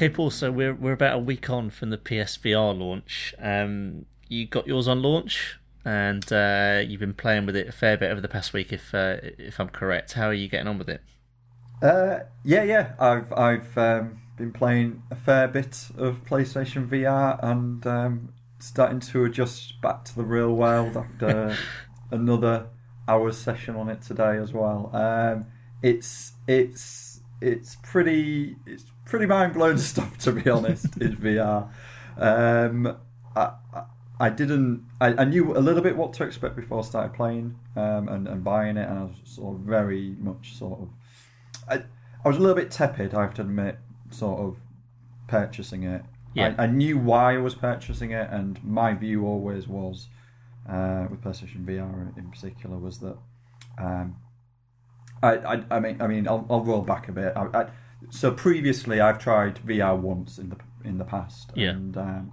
Okay, Paul. So we're we're about a week on from the PSVR launch. Um, you got yours on launch, and uh, you've been playing with it a fair bit over the past week, if uh, if I'm correct. How are you getting on with it? Uh, yeah, yeah. I've I've um, been playing a fair bit of PlayStation VR and um, starting to adjust back to the real world after another hour session on it today as well. Um, it's it's it's pretty it's pretty mind blowing stuff to be honest in VR. Um, I, I, didn't. I, I knew a little bit what to expect before I started playing um, and, and buying it, and I was sort of very much sort of. I, I was a little bit tepid, I have to admit, sort of purchasing it. Yeah. I, I knew why I was purchasing it, and my view always was, uh, with PlayStation VR in particular, was that. Um, I, I, I mean, I mean, I'll, I'll roll back a bit. I, so previously, I've tried VR once in the in the past, Yeah. and um,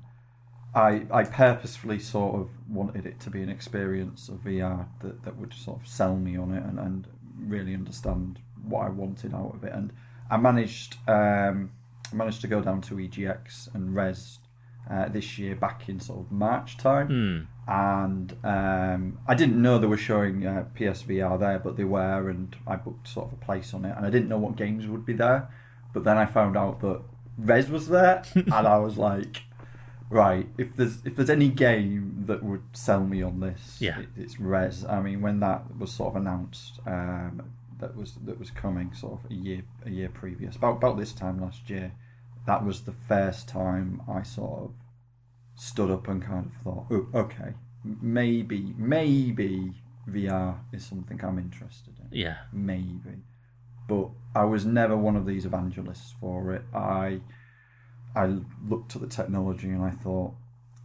I I purposefully sort of wanted it to be an experience of VR that, that would sort of sell me on it and, and really understand what I wanted out of it. And I managed um, I managed to go down to EGX and Res uh, this year back in sort of March time Hmm. And um, I didn't know they were showing uh, PSVR there, but they were, and I booked sort of a place on it, and I didn't know what games would be there, but then I found out that Rez was there, and I was like, right, if there's if there's any game that would sell me on this, Yeah. it, it's Rez. I mean, when that was sort of announced, um, that was that was coming sort of a year a year previous, about about this time last year, that was the first time I sort of stood up and kind of thought, oh, okay, maybe, maybe VR is something I'm interested in. Yeah. Maybe. But I was never one of these evangelists for it. I I looked at the technology and I thought,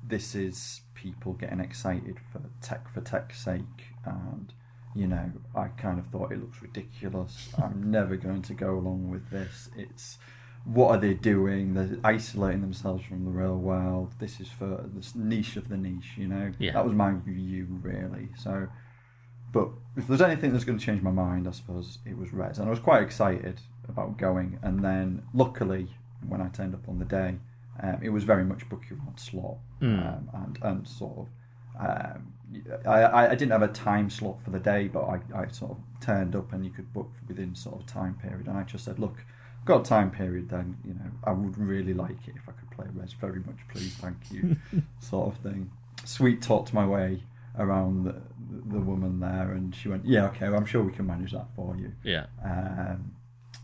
this is people getting excited for tech for tech's sake and you know, I kind of thought it looks ridiculous. I'm never going to go along with this. It's what are they doing? They're isolating themselves from the real world. This is for this niche of the niche, you know. Yeah. That was my view, really. So, but if there's anything that's going to change my mind, I suppose it was Rez, and I was quite excited about going. And then, luckily, when I turned up on the day, um, it was very much book your own slot, Mm. um, and and sort of. Um, I, I didn't have a time slot for the day, but I, I sort of turned up and you could book within sort of time period. And I just said, look, got a time period. Then you know, I would really like it if I could play Rez. Very much, please, thank you, sort of thing. Sweet talked my way around the, the woman there, and she went, yeah, okay, well, I'm sure we can manage that for you. Yeah. Um,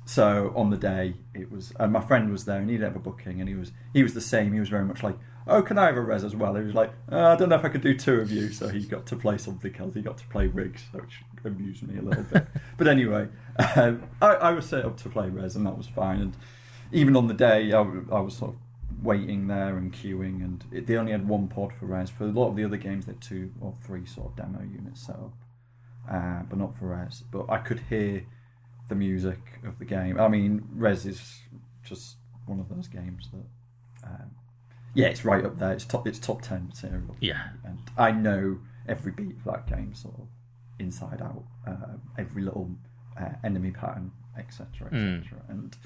so on the day, it was, and my friend was there, and he'd have a booking, and he was he was the same. He was very much like, "Oh, can I have a Rez as well?" He was like, oh, "I don't know if I could do two of you." So he got to play something else. He got to play RIGS, which amused me a little bit. but anyway, um, I, I was set up to play Rez, and that was fine. And even on the day, I was sort of waiting there and queuing, and it, they only had one pod for Rez. For a lot of the other games, they had two or three sort of demo units set up, uh, but not for Rez. But I could hear the music of the game. I mean, Rez is just one of those games that, um, yeah, it's right up there. It's top. It's top ten material. Yeah. and I know every beat of that game, sort of inside out. Uh, every little uh, enemy pattern, etc., Mm. etc. And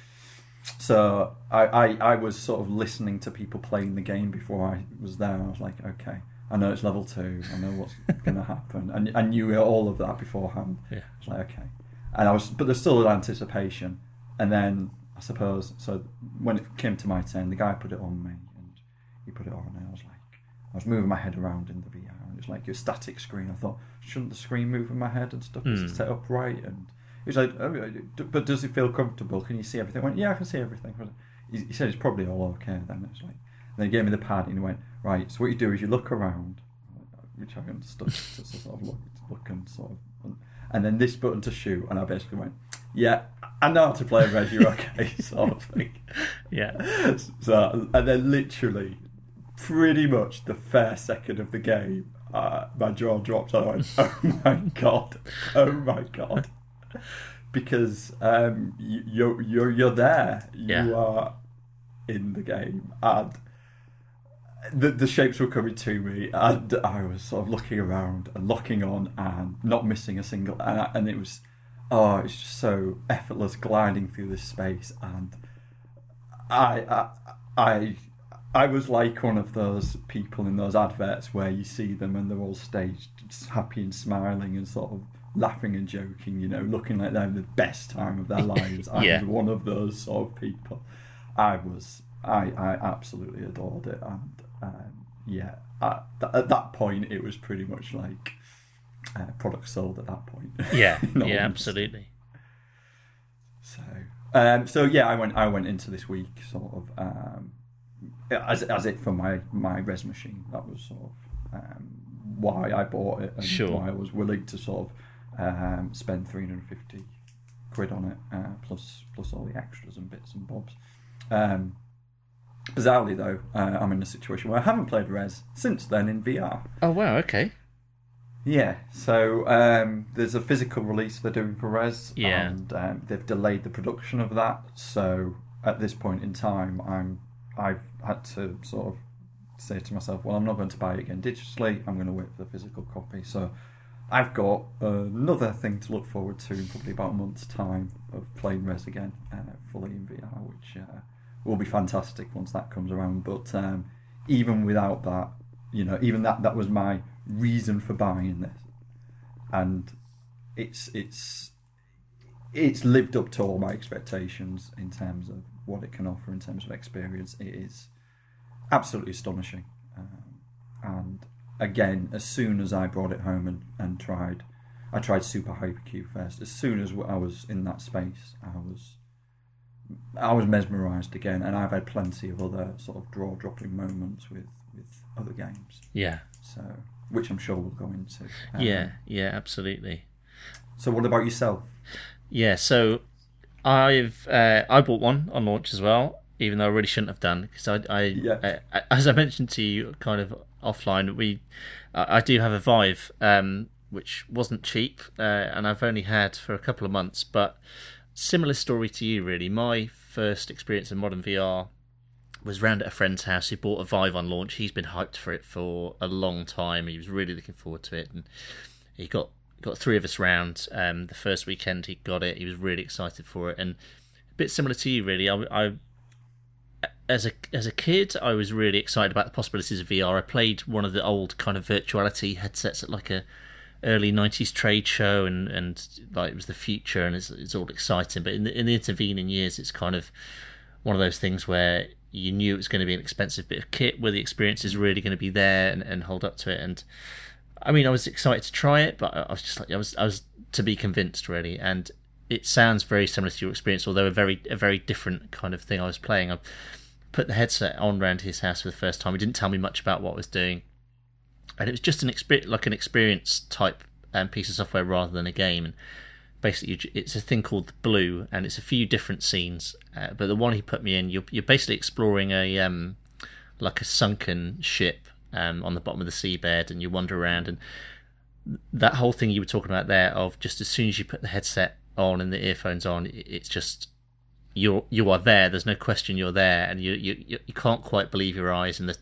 so I, I, I was sort of listening to people playing the game before I was there. I was like, okay, I know it's level two. I know what's going to happen, and I knew all of that beforehand. Yeah. I was like, okay, and I was, but there's still an anticipation. And then I suppose so. When it came to my turn, the guy put it on me, and he put it on, and I was like, I was moving my head around in the VR, was like your static screen. I thought, shouldn't the screen move in my head and stuff? Is Mm. it set up right? And he was like, oh, but does it feel comfortable? Can you see everything? I went, yeah, I can see everything. He he said it's probably all okay. Then it's like, and then he gave me the pad, and he went, right. So what you do is you look around, which I understood to sort of look, look and sort of, and then this button to shoot, and I basically went, yeah, I know how to play Rez. You're okay, sort of thing. Yeah. So, and then literally, pretty much the first second of the game, uh, my jaw dropped. And I went, oh my god, oh my god. Because um, you, you're, you're, you're there, Yeah. you are in the game, and the, the shapes were coming to me, and I was sort of looking around and locking on and not missing a single, and, I, and it was, oh, it's just so effortless gliding through this space, and I, I, I, I was like one of those people in those adverts where you see them and they're all staged, happy and smiling and sort of laughing and joking, you know, looking like they're having the best time of their lives. I was one of those sort of people. I was, I, I absolutely adored it, and um, yeah, at, th- at that point, it was pretty much like uh, product sold at that point. Yeah, yeah, honesty. absolutely. So, um, so yeah, I went. I went into this week sort of um, as as it for my my Rez machine. That was sort of um, why I bought it and Sure. why I was willing to sort of um, spend three hundred and fifty quid on it, uh, plus plus all the extras and bits and bobs. Um, bizarrely though, uh, I'm in a situation where I haven't played Rez since then in VR. Oh wow, okay. Yeah, so um, there's a physical release they're doing for Rez, Yeah. and um, they've delayed the production of that. So at this point in time, I'm I've had to sort of say to myself, well, I'm not going to buy it again digitally. I'm going to wait for the physical copy. So I've got another thing to look forward to in probably about a month's time of playing Rez again, uh, fully in VR, which uh, will be fantastic once that comes around. But um, even without that, you know, even that that was my reason for buying this, and it's it's it's lived up to all my expectations in terms of what it can offer in terms of experience. It is absolutely astonishing, um, and again, as soon as I brought it home and, and tried, I tried Super Hypercube first. As soon as I was in that space, I was I was mesmerised again, and I've had plenty of other sort of draw dropping moments with with other games. Yeah, So, which I'm sure we'll go into. Um, yeah, yeah, absolutely. So, what about yourself? Yeah, so I've uh, I bought one on launch as well, even though I really shouldn't have done because I, I, Yeah. I, as I mentioned to you kind of offline, we I I do have a Vive, um, which wasn't cheap, uh, and I've only had for a couple of months, but similar story to you really. My first experience in modern VR was round at a friend's house who bought a Vive on launch. He's been hyped for it for a long time. He was really looking forward to it, and he got got three of us round. Um, the first weekend he got it, he was really excited for it, and a bit similar to you, really. I, I as a as a kid, I was really excited about the possibilities of VR. I played one of the old kind of virtuality headsets at like a early '90s trade show, and and like it was the future, and it's it's all exciting. But in the in the intervening years, it's kind of one of those things where you knew it was going to be an expensive bit of kit, where the experience is really going to be there and, and hold up to it. And I mean, I was excited to try it, but I was just like, I was, I was to be convinced really. And it sounds very similar to your experience, although a very, a very different kind of thing I was playing. I put the headset on round his house for the first time. He didn't tell me much about what I was doing, and it was just an experience, like an experience type um, piece of software rather than a game. And basically, it's a thing called Blue, and it's a few different scenes. Uh, but the one he put me in, you're you're basically exploring a um, like a sunken ship um, on the bottom of the seabed, and you wander around. And that whole thing you were talking about there, of just as soon as you put the headset on and the earphones on, it's just you're you are there. There's no question you're there, and you you you can't quite believe your eyes. And the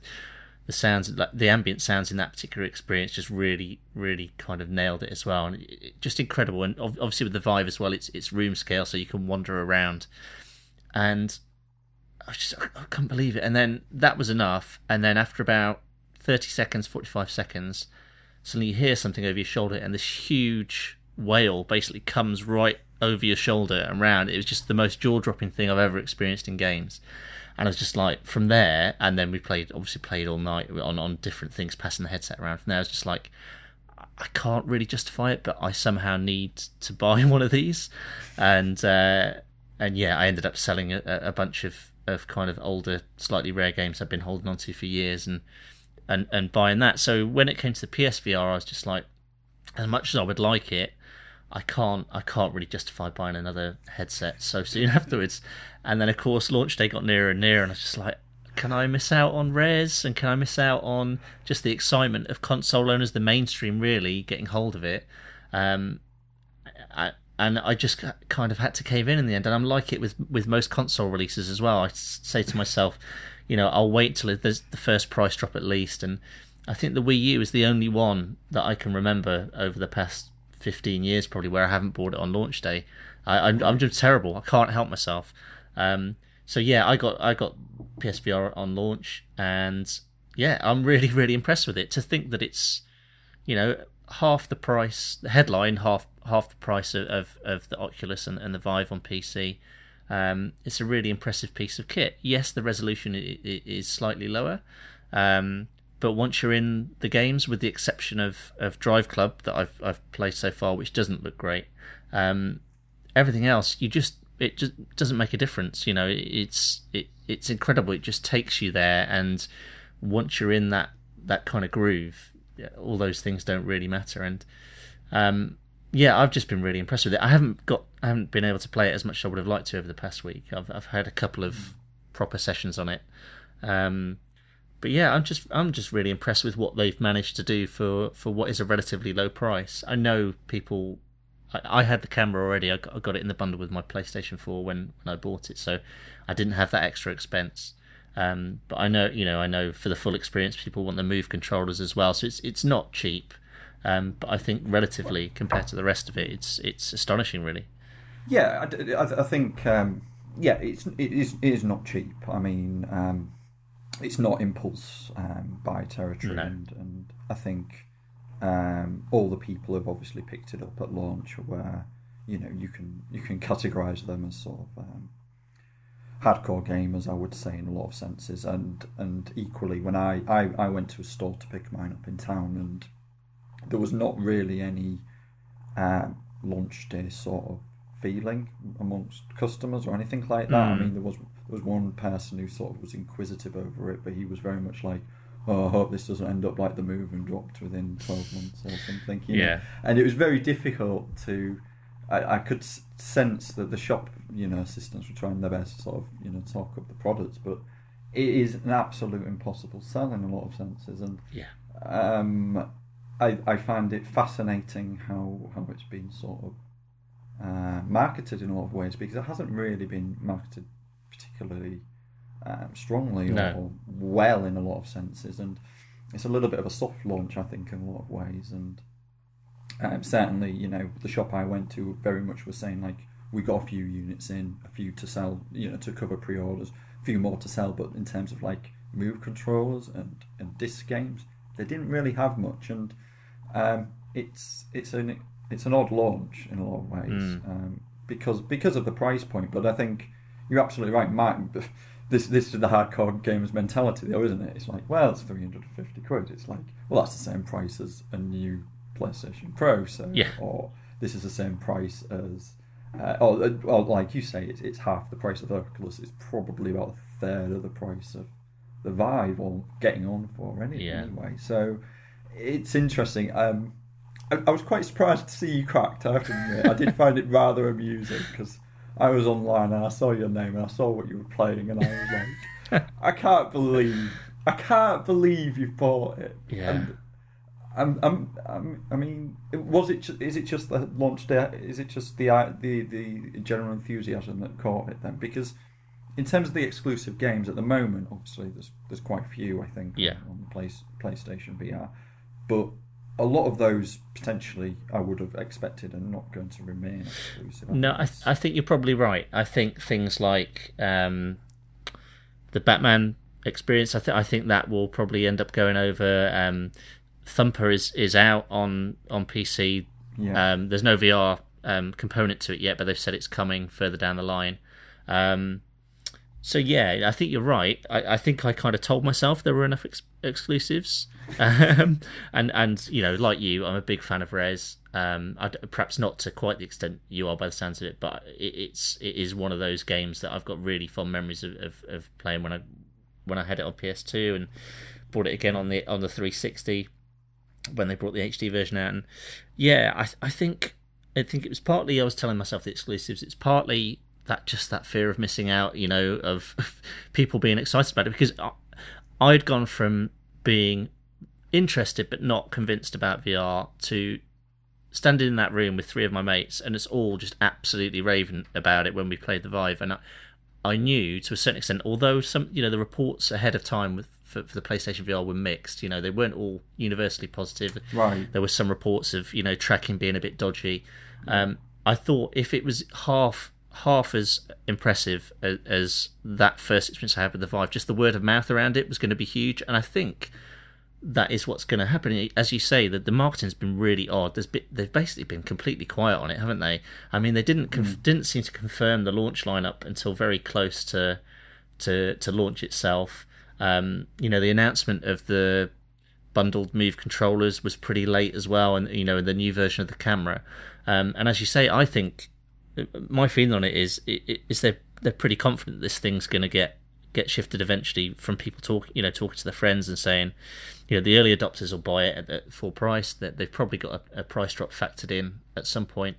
the sounds, like the ambient sounds in that particular experience, just really really kind of nailed it as well. And it, just incredible. And ob- obviously with the Vive as well, it's it's room scale, so you can wander around. And I just I, I couldn't believe it. And then that was enough. And then after about thirty seconds, forty five seconds, suddenly you hear something over your shoulder, and this huge whale basically comes right over your shoulder and round. It was just the most jaw dropping thing I've ever experienced in games. And I was just like, from there, and then we played, obviously played all night on, on different things, passing the headset around. From there, I was just like, I can't really justify it, but I somehow need to buy one of these. And uh, and yeah, I ended up selling a, a bunch of, of kind of older, slightly rare games I've been holding onto for years, and and and buying that. So when it came to the PSVR, I was just like, as much as I would like it, I can't I can't really justify buying another headset so soon afterwards. And then of course launch day got nearer and nearer, and I was just like, can I miss out on Rez and can I miss out on just the excitement of console owners, the mainstream really getting hold of it? Um, I, and I just kind of had to cave in in the end. And I'm like it with with most console releases as well. I say to myself, you know, I'll wait till there's the first price drop at least. And I think the Wii U is the only one that I can remember over the past 15 years, probably where I haven't bought it on launch day. I, I'm, I'm just terrible. I can't help myself. Um, so yeah, I got I got PSVR on launch, and yeah, I'm really really impressed with it. To think that it's you know half the price, the headline half half the price of of, of the Oculus and, and the Vive on PC. Um, it's a really impressive piece of kit. Yes, the resolution is slightly lower, um, but once you're in the games, with the exception of, of Drive Club that I've I've played so far, which doesn't look great, um, everything else you just it just doesn't make a difference. You know, it's it it's incredible. It just takes you there, and once you're in that that kind of groove, all those things don't really matter. And um, yeah, I've just been really impressed with it. I haven't got, I haven't been able to play it as much as I would have liked to over the past week. I've I've had a couple of proper sessions on it, um, but yeah, I'm just I'm just really impressed with what they've managed to do for for what is a relatively low price. I know people. I, had the camera already. I got, I got it in the bundle with my PlayStation 4 when, when I bought it, so I didn't have that extra expense. Um, but I know, you know, I know for the full experience, people want the Move controllers as well. So it's it's not cheap. Um, but I think relatively compared to the rest of it, it's it's astonishing, really. Yeah, I, I think um, yeah, it's it is it is not cheap. I mean, um, it's not impulse um, buy territory, no. and and I think um, all the people have obviously picked it up at launch, where you know you can you can categorise them as sort of um, hardcore gamers, I would say, in a lot of senses, and and equally when I, I I went to a store to pick mine up in town and there was not really any uh, launch day sort of feeling amongst customers or anything like that. Mm. I mean, there was there was one person who sort of was inquisitive over it, but he was very much like, "Oh, I hope this doesn't end up like the move and dropped within twelve months or something." yeah, know? and it was very difficult to. I, I could sense that the shop, you know, assistants were trying their best to sort of, you know, talk up the products, but it is an absolute impossible sell in a lot of senses, and yeah. Um, I, I find it fascinating how, how it's been sort of uh, marketed in a lot of ways because it hasn't really been marketed particularly um, strongly no. or well in a lot of senses, and it's a little bit of a soft launch, I think, in a lot of ways. And um, certainly, you know, the shop I went to very much was saying like we got a few units in, a few to sell, you know, to cover pre-orders, a few more to sell, but in terms of like move controllers and and disc games, they didn't really have much, and um, it's it's an it's an odd launch in a lot of ways mm. um, because because of the price point. But I think you're absolutely right, Mark. This this is the hardcore gamers mentality, though, isn't it? It's like, well, it's 350 quid. It's like, well, that's the same price as a new PlayStation Pro. So, yeah. or this is the same price as, uh, or, or like you say, it's, it's half the price of the Oculus. It's probably about a third of the price of the Vive, or getting on for any, yeah. anyway. So it's interesting. Um, I, I, was quite surprised to see you cracked. I have to admit, I did find it rather amusing because I was online and I saw your name and I saw what you were playing and I was like, I can't believe, I can't believe you bought it. Yeah. And, I'm, I'm, I'm, i mean, was it? Is it just the launch day? Is it just the the the general enthusiasm that caught it then? Because in terms of the exclusive games at the moment, obviously there's there's quite a few. I think yeah. on the play, PlayStation VR but a lot of those potentially I would have expected are not going to remain exclusive. no, I, th- I think you're probably right. I think things like um, the Batman experience, I think I think that will probably end up going over. Um, Thumper is is out on on PC. Yeah. Um, there's no VR um, component to it yet, but they've said it's coming further down the line. Um, so yeah, I think you're right. I, I think I kind of told myself there were enough ex- exclusives, um, and and you know, like you, I'm a big fan of Rez. Um, I, perhaps not to quite the extent you are by the sounds of it, but it, it's it is one of those games that I've got really fond memories of, of, of playing when I when I had it on PS2 and bought it again on the on the 360 when they brought the HD version out. And yeah, I I think I think it was partly I was telling myself the exclusives. It's partly that just that fear of missing out, you know, of, people being excited about it. Because I'd gone from being interested but not convinced about VR to standing in that room with three of my mates and it's all just absolutely raving about it when we played the Vive. And I, I knew to a certain extent although some you know the reports ahead of time with for, for, the PlayStation VR were mixed you know they weren't all universally positive. Right. There were some reports of you know tracking being a bit dodgy. Um, I thought if it was half half as impressive as, as that first experience I had with the Vive. Just the word of mouth around it was going to be huge, and I think that is what's going to happen. As you say, that the marketing's been really odd. There's been, they've basically been completely quiet on it, haven't they? I mean, they didn't conf- mm. didn't seem to confirm the launch lineup until very close to to to launch itself. Um, you know, the announcement of the bundled Move controllers was pretty late as well, and you know, the new version of the camera. Um, and as you say, I think my feeling on it is is they're they're pretty confident this thing's going to get get shifted eventually from people talking, you know, talking to their friends and saying, you know, the early adopters will buy it at, at full price. That they've probably got a, a, price drop factored in at some point,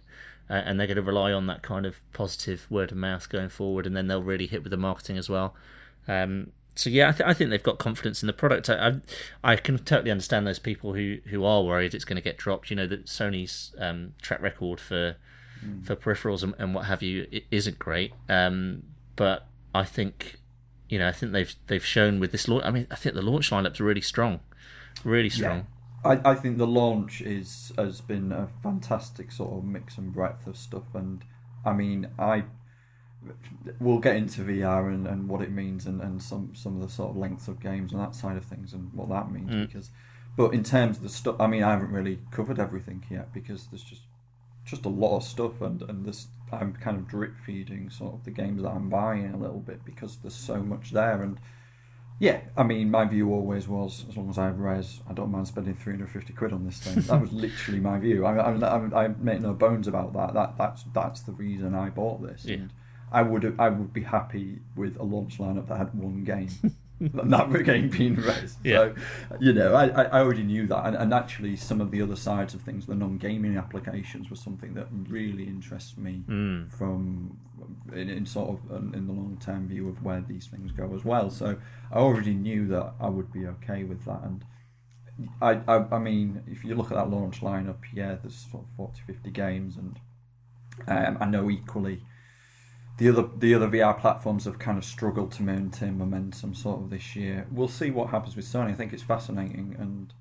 uh, and they're going to rely on that kind of positive word of mouth going forward, and then they'll really hit with the marketing as well. Um, so yeah, I, th- I, think they've got confidence in the product. I, I, I can totally understand those people who, who are worried it's going to get dropped. You know that Sony's um, track record for mm. for peripherals and, and, what have you isn't great. Um, but I think you know I think they've they've shown with this launch. I mean I think the launch lineup's really strong, really strong. Yeah. I, I think the launch is has been a fantastic sort of mix and breadth of stuff, and I mean I we'll get into VR and, and what it means and, and some some of the sort of lengths of games and that side of things and what that means mm. because but in terms of the stuff I mean I haven't really covered everything yet because there's just just a lot of stuff and and this I'm kind of drip feeding sort of the games that I'm buying a little bit because there's so much there and yeah, I mean, my view always was as long as I have Rez, I don't mind spending 350 quid on this thing. That was literally my view. I, I, I, I make no bones about that. That that's that's the reason I bought this. Yeah. And I would I would be happy with a launch lineup that had one game. that game being Rez. Yeah. So, you know, I, I already knew that. And, and actually, some of the other sides of things, the non gaming applications, was something that really interests me mm. from in, in, sort of um, in the long term view of where these things go as well. So I already knew that I would be okay with that. And I, I, I mean, if you look at that launch lineup, yeah, there's sort of 40, 50 games. And um, I know equally the other the other VR platforms have kind of struggled to maintain momentum sort of this year. We'll see what happens with Sony. I think it's fascinating, and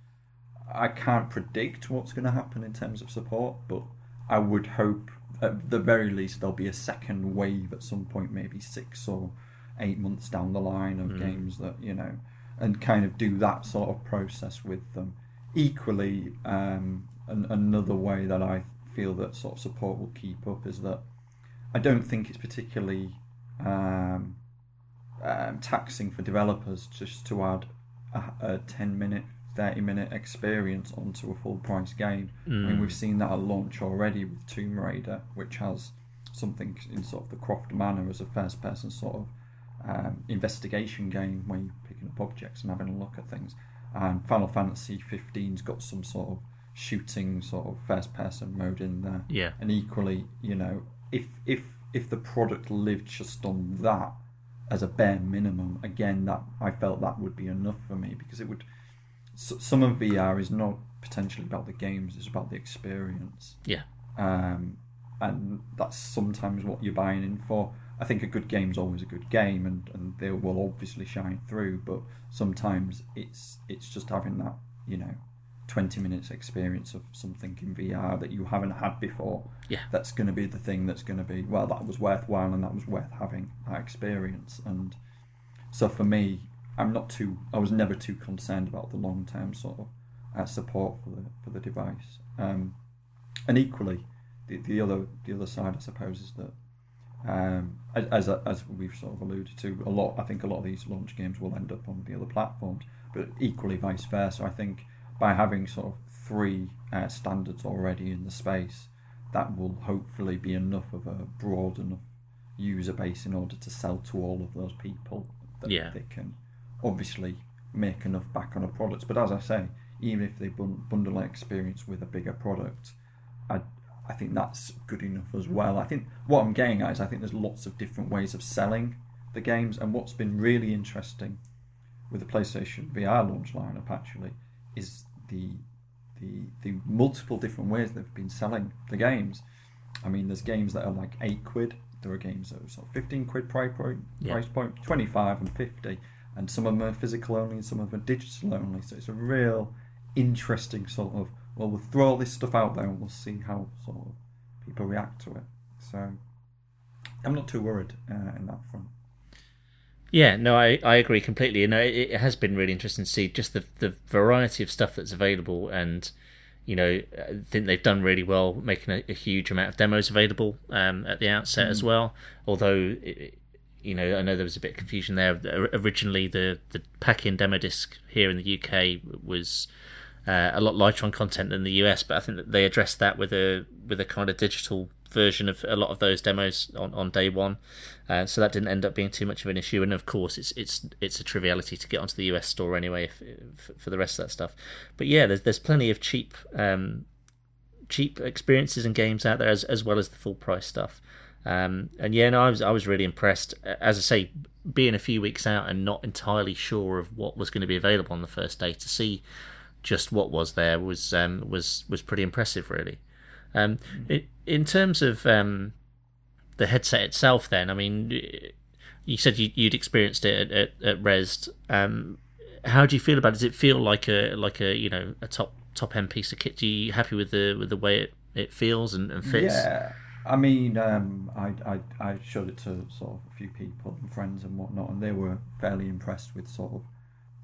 I can't predict what's going to happen in terms of support, but I would hope at the very least there'll be a second wave at some point, maybe six or eight months down the line of mm. games that you know, and kind of do that sort of process with them. Equally, um, an, another way that I feel that sort of support will keep up is that I don't think it's particularly um, um, taxing for developers just to add a, a 10 minute, 30 minute experience onto a full price game. Mm. I mean, we've seen that at launch already with Tomb Raider, which has something in sort of the Croft Manor as a first person sort of um, investigation game where you're picking up objects and having a look at things. And Final Fantasy 15's got some sort of shooting sort of first person mode in there. Yeah. And equally, you know, if if if the product lived just on that as a bare minimum, again, that I felt that would be enough for me because it would. Some of VR is not potentially about the games; it's about the experience. Yeah. Um, and that's sometimes what you're buying in for. I think a good game is always a good game, and, and they will obviously shine through. But sometimes it's it's just having that you know 20 minutes experience of something in VR that you haven't had before. Yeah. That's going to be the thing that's going to be, well, that was worthwhile and that was worth having that experience. And so for me, I'm not too, I was never too concerned about the long term sort of uh, support for the, for the device. Um, and equally, the, the other the other side, I suppose, is that um, as as we've sort of alluded to, a lot. I think a lot of these launch games will end up on the other platforms, but equally vice versa. I think by having sort of three uh, standards already in the space, that will hopefully be enough of a broad enough user base in order to sell to all of those people that yeah. they can obviously make enough back on a product. But as I say, even if they bundle an experience with a bigger product, I I think that's good enough as well. I think what I'm getting at is I think there's lots of different ways of selling the games, and what's been really interesting with the PlayStation VR launch lineup actually is the the the multiple different ways they've been selling the games. I mean, there's games that are like eight quid. There are games that are sort of fifteen quid price point, yeah. price point, twenty five and fifty, and some of them are physical only, and some of them are digital only. So it's a real interesting sort of. Well, we'll throw all this stuff out there, and we'll see how sort of people react to it. So I'm not too worried uh, in that front. Yeah, no, I, I agree completely. And it, it has been really interesting to see just the the variety of stuff that's available, and you know, I think they've done really well making a, a huge amount of demos available um, at the outset mm. as well. Although, it, you know, I know there was a bit of confusion there. Originally, the the pack-in demo disc here in the UK was uh, a lot lighter on content than the US, but I think that they addressed that with a with a kind of digital version of a lot of those demos on, on day one, uh, so that didn't end up being too much of an issue. And of course, it's it's it's a triviality to get onto the US store anyway if, if, for the rest of that stuff. But yeah, there's there's plenty of cheap um, cheap experiences and games out there as as well as the full price stuff. Um, and yeah, no, I was I was really impressed. As I say, being a few weeks out and not entirely sure of what was going to be available on the first day to see just what was there was um, was was pretty impressive, really. Um, it, in terms of um, the headset itself, then I mean, you said you, would experienced it at, at, at. Um, how do you feel about it? Does it feel like a like a you know a top top end piece of kit? Are you happy with the with the way it, it feels and, and fits? Yeah, I mean, um, I, I I showed it to sort of a few people and friends and whatnot, and they were fairly impressed with sort of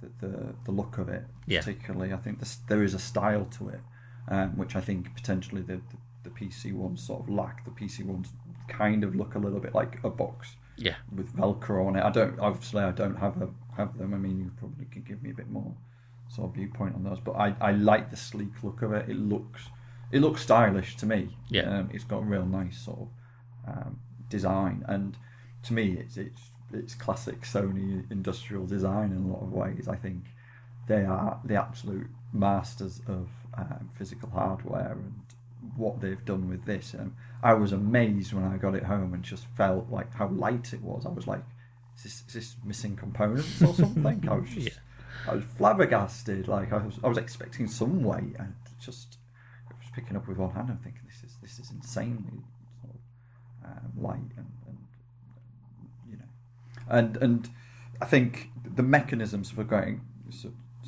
the the, the look of it. Yeah. Particularly, I think this, there is a style to it um, which I think potentially the, the, the PC ones sort of lack. The PC ones kind of look a little bit like a box, yeah, with Velcro on it. I don't obviously I don't have a, have them. I mean, you probably can give me a bit more sort of viewpoint on those, but I, I like the sleek look of it. It looks it looks stylish to me. Yeah, um, it's got a real nice sort of um, design, and to me, it's it's it's classic Sony industrial design in a lot of ways. I think they are the absolute masters of um, physical hardware and what they've done with this. And I was amazed when I got it home and just felt like how light it was. I was like, is this, is this missing components or something? I was just, yeah. I was flabbergasted. Like I was, I was expecting some weight and just I was picking up with one hand. I'm thinking this is this is insanely um, light and, and you know, and and I think the mechanisms for going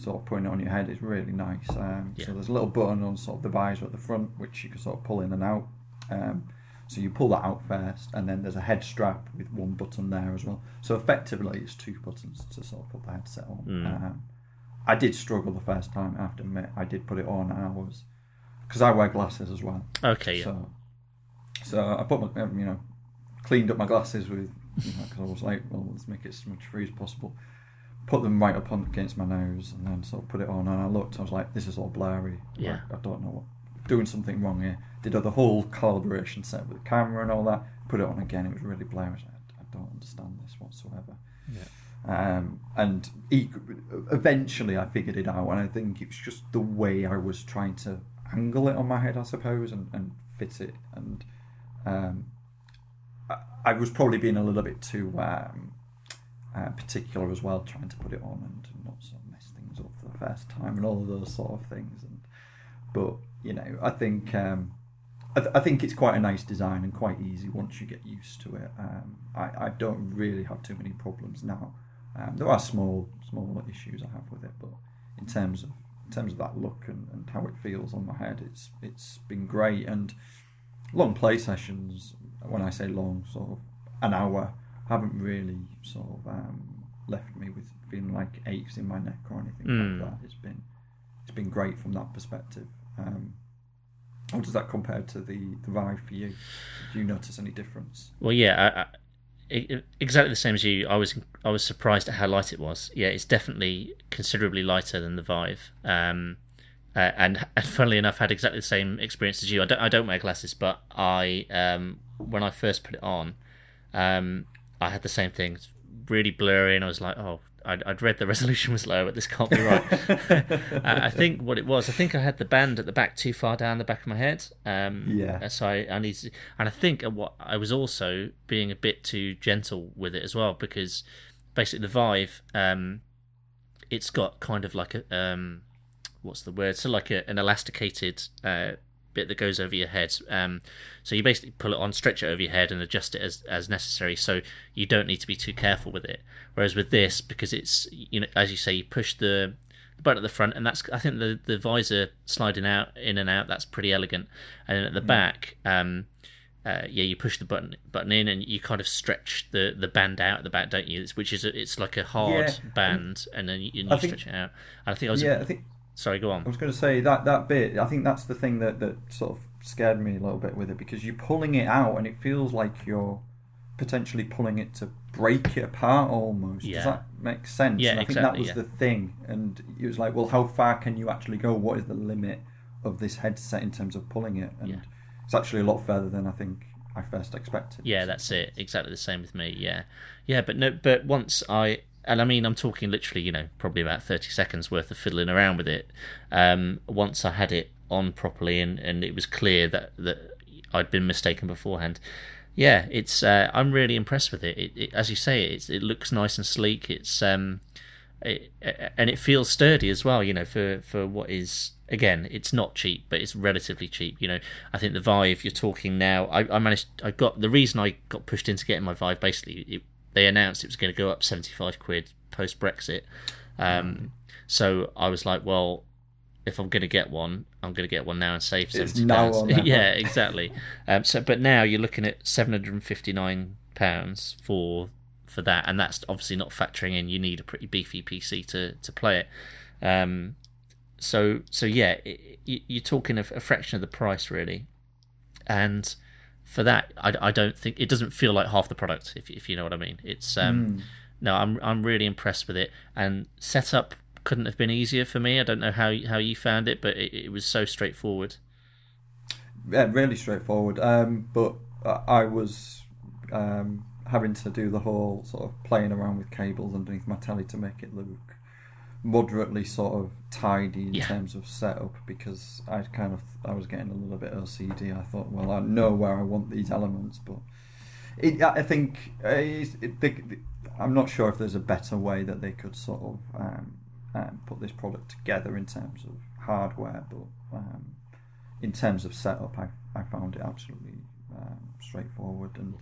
sort of putting it on your head is really nice. Um, yeah. So there's a little button on sort of the visor at the front which you can sort of pull in and out. Um, so you pull that out first, and then there's a head strap with one button there as well. So effectively, it's two buttons to sort of put the headset on. Mm. Um, I did struggle the first time. I have to admit, I did put it on, and I was because I wear glasses as well. Okay. So, so I put my, you know, cleaned up my glasses with because you know, I was like, well, let's make it as much free as possible put them right up on against my nose and then sort of put it on and I looked I was like this is all blurry. Yeah. Like, I don't know what doing something wrong here. Did the whole calibration set with the camera and all that put it on again it was really blurry. I, like, I don't understand this whatsoever. Yeah. Um, and he, eventually I figured it out and I think it's just the way I was trying to angle it on my head I suppose and, and fit it and um, I, I was probably being a little bit too um, uh, particular as well, trying to put it on and not sort of mess things up for the first time and all of those sort of things. And but you know, I think um, I, th- I, think it's quite a nice design and quite easy once you get used to it. Um, I, I don't really have too many problems now. Um, there are small small issues I have with it, but in terms of in terms of that look and, and how it feels on my head, it's it's been great. And long play sessions, when I say long, sort of an hour haven't really sort of um, left me with feeling like aches in my neck or anything mm. like that. It's been it's been great from that perspective. Um, how does that compare to the the Vive for you? Do you notice any difference? Well, yeah, I, I, it, exactly the same as you. I was I was surprised at how light it was. Yeah, it's definitely considerably lighter than the Vive. Um, uh, and, and funnily enough, had exactly the same experience as you. I don't I don't wear glasses, but I um, when I first put it on, um, I had the same thing. It's really blurry, and I was like, oh, I'd, I'd read the resolution was low, but this can't be right. I think what it was, I think I had the band at the back too far down the back of my head. Um, yeah. So I, I need to, and I think what I was also being a bit too gentle with it as well because basically the Vive, um, it's got kind of like a um, what's the word? So like a, an elasticated uh, bit that goes over your head. Um, so you basically pull it on, stretch it over your head, and adjust it as as necessary. So you don't need to be too careful with it. Whereas with this, because it's you know as you say, you push the, the button at the front, and that's I think the the visor sliding out in and out. That's pretty elegant. And at the mm. back, um, uh, yeah, you push the button button in and you kind of stretch the, the band out at the back, don't you? It's, which is a, it's like a hard Yeah. band, and then you, and you think- stretch it out. And I think I was Yeah, I think sorry, go on. I was going to say that that bit. I think that's the thing that that sort of scared me a little bit with it because you're pulling it out and it feels like you're potentially pulling it to break it apart almost. Yeah. Does that make sense? Yeah, and I think that was yeah. the thing, and it was like, well, how far can you actually go? What is the limit of this headset in terms of pulling it? And Yeah. it's actually a lot further than I think I first expected. Yeah, that's it. Exactly the same with me. Yeah, yeah, but no, but once I and I mean I'm talking literally, you know, probably about thirty seconds worth of fiddling around with it. Um, once I had it on properly and and it was clear that that I'd been mistaken beforehand. Yeah, it's uh, I'm really impressed with it. It, it. As you say, it's, it looks nice and sleek. It's um, it, and it feels sturdy as well. You know, for for what is again, it's not cheap, but it's relatively cheap. You know, I think the Vive you're talking now. I, I managed. I got the reason I got pushed into getting my Vive. Basically, it, they announced it was going to go up seventy five quid post Brexit. Um, so I was like, well, if I'm going to get one, I'm going to get one now and save It's seventy now pounds. or never. yeah, exactly. Um, so, but now you're looking at seven hundred and fifty nine pounds for for that, and that's obviously not factoring in you need a pretty beefy PC to to play it. Um, so so yeah, it, you- you're talking of a fraction of the price really, and for that, I, I don't think it doesn't feel like half the product. If if you know what I mean, it's um, no, I'm I'm really impressed with it, and setup couldn't have been easier for me. I don't know how how you found it, but it, it was so straightforward. yeah, really straightforward. Um, but I I was um, having to do the whole sort of playing around with cables underneath my telly to make it look moderately sort of tidy in Yeah. terms of setup because I kind of I was getting a little bit OCD. I thought, well, I know where I want these elements, but it, I think uh, it's- it, they, I'm not sure if there's a better way that they could sort of um, um, put this product together in terms of hardware, but um, in terms of setup, I, I found it absolutely um, straightforward. And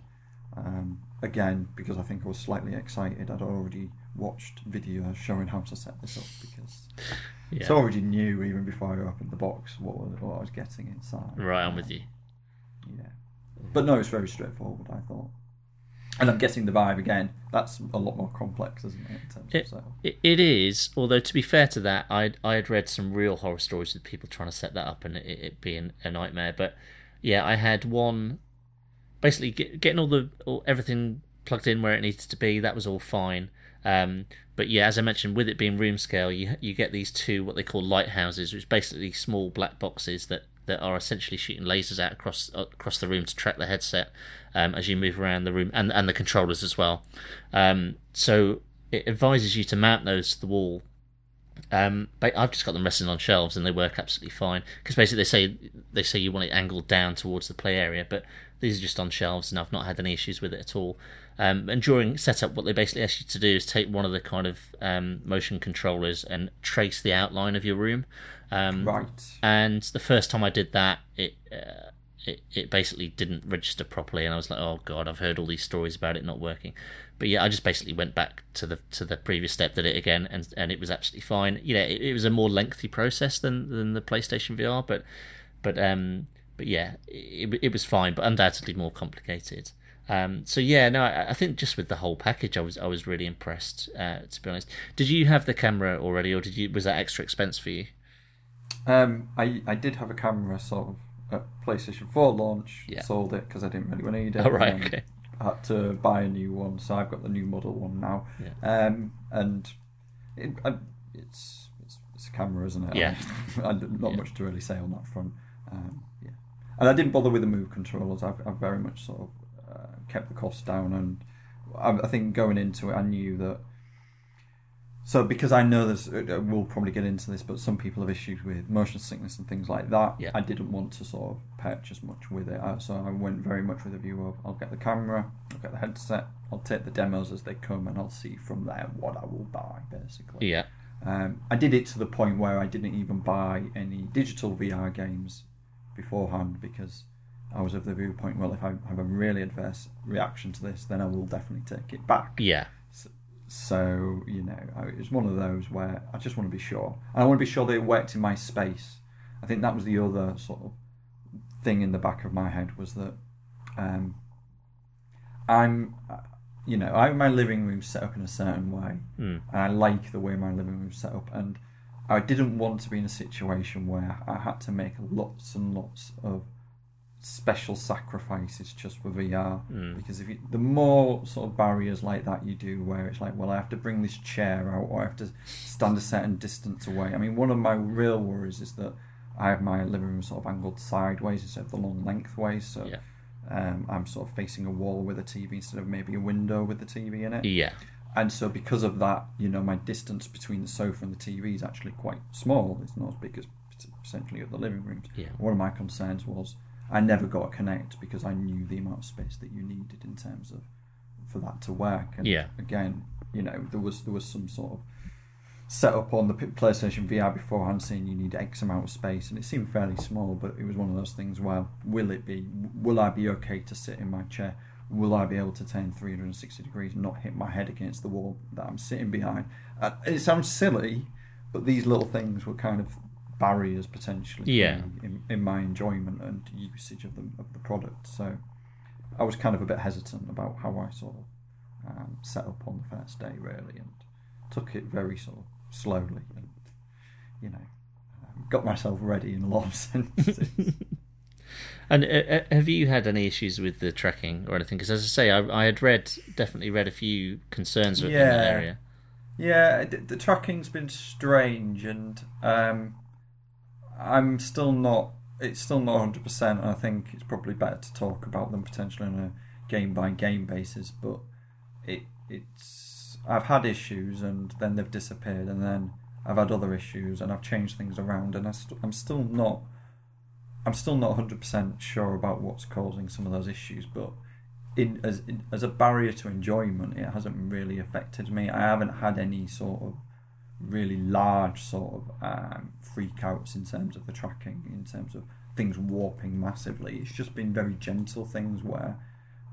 um, again, because I think I was slightly excited, I'd already watched videos showing how to set this up because Yeah, so I already knew even before I opened the box what, what I was getting inside. right, I'm with you. Yeah, but no, it's very straightforward. I thought, and I'm guessing the Vive again. That's a lot more complex, isn't it? It- of. It, it is, although to be fair to that, I I had read some real horror stories with people trying to set that up and it, it being a nightmare. But yeah, I had one basically get, getting all the all, everything plugged in where it needs to be. That was all fine. Um, but yeah, as I mentioned, with it being room scale, you you get these two what they call lighthouses, which basically small black boxes that, that are essentially shooting lasers out across across the room to track the headset um, as you move around the room and and the controllers as well. Um, so it advises you to mount those to the wall. Um, but I've just got them resting on shelves and they work absolutely fine because basically they say they say you want it angled down towards the play area, but these are just on shelves and I've not had any issues with it at all. Um, and during setup, what they basically ask you to do is take one of the kind of um, motion controllers and trace the outline of your room. Um, Right. and the first time I did that, it, uh, it it basically didn't register properly, and I was like, "Oh God, I've heard all these stories about it not working." But yeah, I just basically went back to the to the previous step, did it again, and and it was absolutely fine. You know, it, it was a more lengthy process than than the PlayStation VR, but but um but yeah, it it was fine, but undoubtedly more complicated. Um, so yeah, no, I, I think just with the whole package, I was I was really impressed. Uh, to be honest, did you have the camera already, or did you was that extra expense for you? Um, I I did have a camera sort of at PlayStation 4 launch. Yeah. Sold it because I didn't really need it. Oh right, okay. Had to buy a new one, so I've got the new model one now. Yeah. Um, and it, I, it's, it's it's a camera, isn't it? Yeah. and not Yeah. much to really say on that front. Um, and I didn't bother with the move controllers. I've, I've very much sort of uh, kept the cost down, and I, I think going into it, I knew that. So because I know there's, uh, we'll probably get into this, but some people have issues with motion sickness and things like that. Yeah. I didn't want to sort of purchase much with it, uh, so I went very much with a view of I'll get the camera, I'll get the headset, I'll take the demos as they come, and I'll see from there what I will buy, basically. Yeah, Um, I did it to the point where I didn't even buy any digital VR games beforehand because I was of the viewpoint, well, if I have a really adverse reaction to this, then I will definitely take it back. yeah, So, you know, I- it's one of those where I just want to be sure. And I want to be sure that it worked in my space. I think that was the other sort of thing in the back of my head was that um, I'm, you know, I have my living room set up in a certain way, Mm. and I like the way my living room's set up, and I didn't want to be in a situation where I had to make lots and lots of special sacrifices just for VR. Mm. Because if you, the more sort of barriers like that you do, where it's like, well, I have to bring this chair out, or I have to stand a certain distance away. I mean, one of my real worries is that I have my living room sort of angled sideways instead of the long lengthways, so Yeah. um, I'm sort of facing a wall with a TV instead of maybe a window with the TV in it. Yeah. And so, because of that, you know, my distance between the sofa and the TV is actually quite small. It's not as big as essentially other living rooms. Yeah. One of my concerns was I never got a Kinect because I knew the amount of space that you needed in terms of for that to work. And Yeah. again, you know, there was there was some sort of setup on the PlayStation VR beforehand saying you need X amount of space, and it seemed fairly small. But it was one of those things where will it be? Will I be okay to sit in my chair? Will I be able to turn 360 degrees and not hit my head against the wall that I'm sitting behind? And it sounds silly, but these little things were kind of barriers potentially Yeah. in, in my enjoyment and usage of the of the product. So I was kind of a bit hesitant about how I sort of um, set up on the first day, really, and took it very sort of slowly, and you know, um, got myself ready in a lot of senses. And uh, uh, have you had any issues with the tracking or anything? Because as I say, I, I had read definitely read a few concerns in that area. Yeah, the, the tracking's been strange, and um, I'm still not. It's still not 100. percent and I think it's probably better to talk about them potentially on a game by game basis. But it it's I've had issues, and then they've disappeared, and then I've had other issues, and I've changed things around, and I st- I'm still not. I'm still not 100 percent sure about what's causing some of those issues, but in as in, as a barrier to enjoyment, it hasn't really affected me. I haven't had any sort of really large sort of um, freakouts in terms of the tracking, in terms of things warping massively. It's just been very gentle things where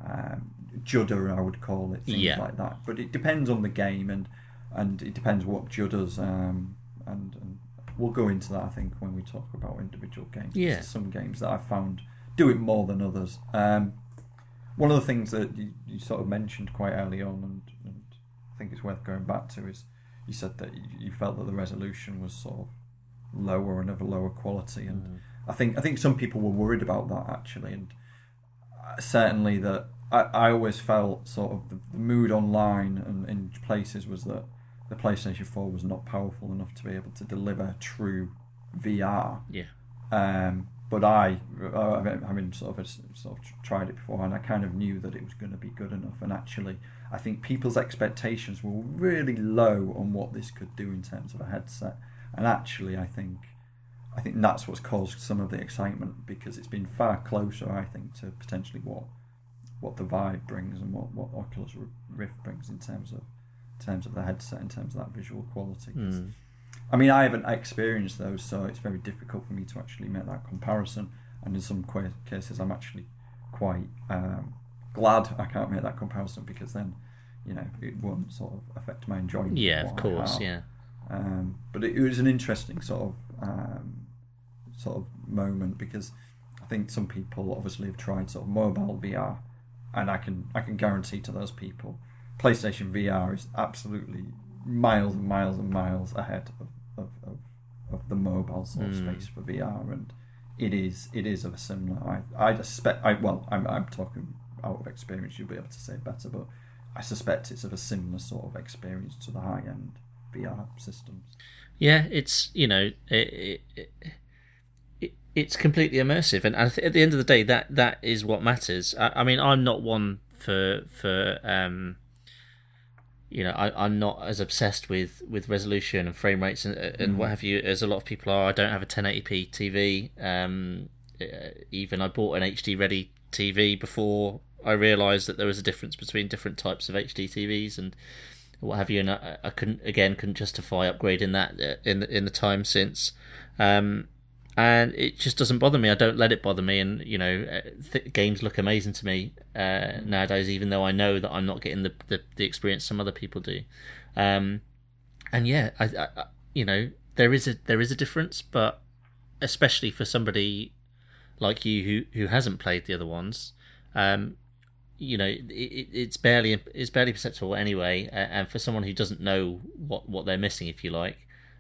um, judder, I would call it, things Yeah. like that. But it depends on the game and and it depends what judders um, and, and we'll go into that I think when we talk about individual games. Yeah. There's some games that I found do it more than others. Um, one of the things that you, you sort of mentioned quite early on, and, and I think it's worth going back to, is you said that you, you felt that the resolution was sort of lower and of a lower quality, and I think I think some people were worried about that actually, and uh, certainly that I, I always felt sort of the, the mood online and in places was that the PlayStation 4 was not powerful enough to be able to deliver true VR. Yeah. Um, but I, uh, having sort of sort of tried it before, and I kind of knew that it was going to be good enough. And actually, I think people's expectations were really low on what this could do in terms of a headset. And actually, I think, I think that's what's caused some of the excitement because it's been far closer, I think, to potentially what what the Vive brings and what, what Oculus Rift brings in terms of terms of the headset, in terms of that visual quality. Mm. I mean, I haven't experienced those, so it's very difficult for me to actually make that comparison. And in some cases, I'm actually quite um, glad I can't make that comparison because then, you know, it won't sort of affect my enjoyment. Yeah, of of what I course. Yeah. Um, but it, it was an interesting sort of um, sort of moment because I think some people obviously have tried sort of mobile VR, and I can I can guarantee to those people, PlayStation VR is absolutely miles and miles and miles ahead of of, of, of the mobile sort of Mm. space for VR, and it is it is of a similar. I I suspect I well I'm I'm talking out of experience. You'll be able to say better, but I suspect it's of a similar sort of experience to the high end VR systems. Yeah, it's you know it, it, it, it's completely immersive, and at the end of the day, that that is what matters. I, I mean, I'm not one for for um, you know, I, I'm not as obsessed with with resolution and frame rates and and what have you as a lot of people are. I don't have a 1080p TV. Um, uh, even I bought an HD ready TV before I realised that there was a difference between different types of HD TVs and what have you, and I, I couldn't again couldn't justify upgrading that uh, in the, in the time since, um, and it just doesn't bother me. I don't let it bother me, and you know, uh, th- games look amazing to me uh, nowadays, even though I know that I'm not getting the the, the experience some other people do, um, and yeah, I, I, you know there is a there is a difference, but especially for somebody like you who who hasn't played the other ones. Um, you know, it, it's barely it's barely perceptible anyway. And for someone who doesn't know what what they're missing, if you like,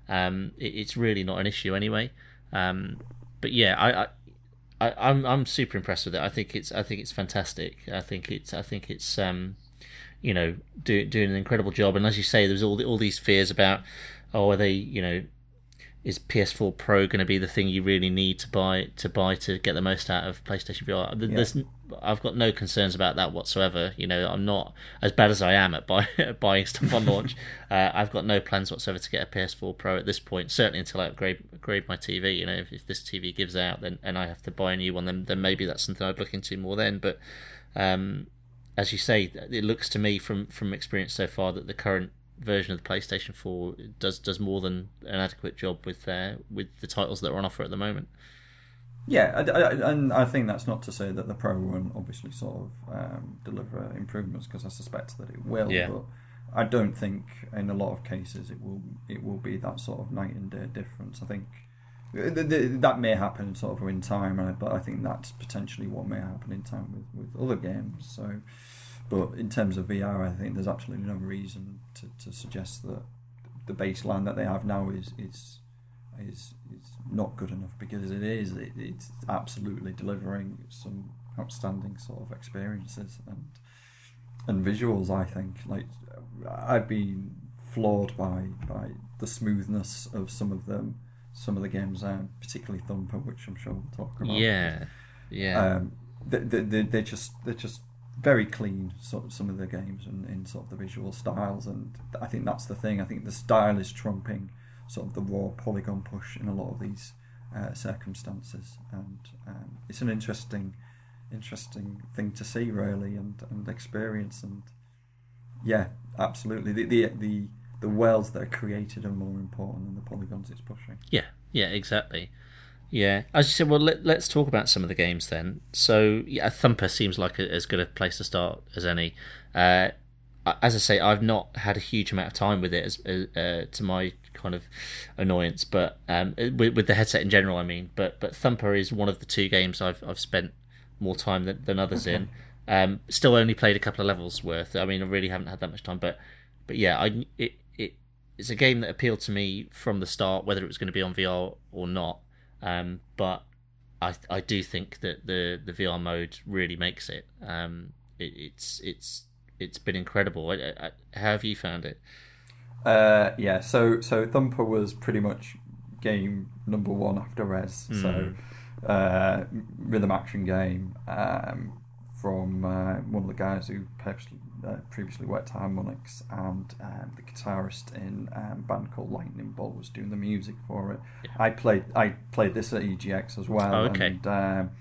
um, it, it's really not an issue anyway. Um, but yeah, I, I I, I'm I'm super impressed with it. I think it's I think it's fantastic. I think it's I think it's um, you know, do, doing an incredible job. And as you say, there's all the, all these fears about, oh, are they you know, is PS4 Pro going to be the thing you really need to buy to buy to get the most out of PlayStation VR? There's, yeah. I've got no concerns about that whatsoever. You know, I'm not as bad as I am at buy, buying stuff on launch. uh, I've got no plans whatsoever to get a PS4 Pro at this point. Certainly until I upgrade, upgrade my TV. You know, if, if, this TV gives out, then and I have to buy a new one, then then maybe that's something I'd look into more then. But um, as you say, it looks to me from from experience so far that the current version of the PlayStation 4 does does more than an adequate job with uh, with the titles that are on offer at the moment. Yeah, I, I, and I think that's not to say that the Pro won't obviously sort of um, deliver improvements because I suspect that it will. Yeah. But I don't think in a lot of cases it will it will be that sort of night and day difference. I think that may happen sort of in time, but I think that's potentially what may happen in time with, with other games. So but in terms of VR, I think there's absolutely no reason to, to suggest that the baseline that they have now is is is is not good enough because it is. It, it's absolutely delivering some outstanding sort of experiences and and visuals. I think like I've been floored by by the smoothness of some of them, some of the games, um, particularly Thumper, which I'm sure we'll talk about. Yeah, yeah. Um, they, they, they're just they're just very clean sort of some of the games and in sort of the visual styles and I think that's the thing I think the style is trumping sort of the raw polygon push in a lot of these uh, circumstances. And um, it's an interesting interesting thing to see really and, and experience. And yeah absolutely. The, the the the worlds that are created are more important than the polygons it's pushing. Yeah yeah exactly. Yeah, as you said, well, let, us talk about some of the games then. So, yeah, Thumper seems like a, as good a place to start as any. Uh, as I say, I've not had a huge amount of time with it, as uh, to my kind of annoyance, but um, with, with, the headset in general, I mean. But but Thumper is one of the two games I've I've spent more time than, than others okay. in. Um, still only played a couple of levels worth. I mean, I really haven't had that much time, but but yeah, I it it it's a game that appealed to me from the start, whether it was going to be on VR or not. Um, but I I do think that the the VR mode really makes it. Um, it it's it's it's been incredible. I, I, how have you found it? Uh, yeah, so so Thumper was pretty much game number one after Rez. Mm. So uh, rhythm action game um, from uh, one of the guys who uh, previously worked at Harmonix, and um, the guitarist in um, a band called Lightning Bolt was doing the music for it. Yeah. I played I played this at EGX as well, oh, okay. and um,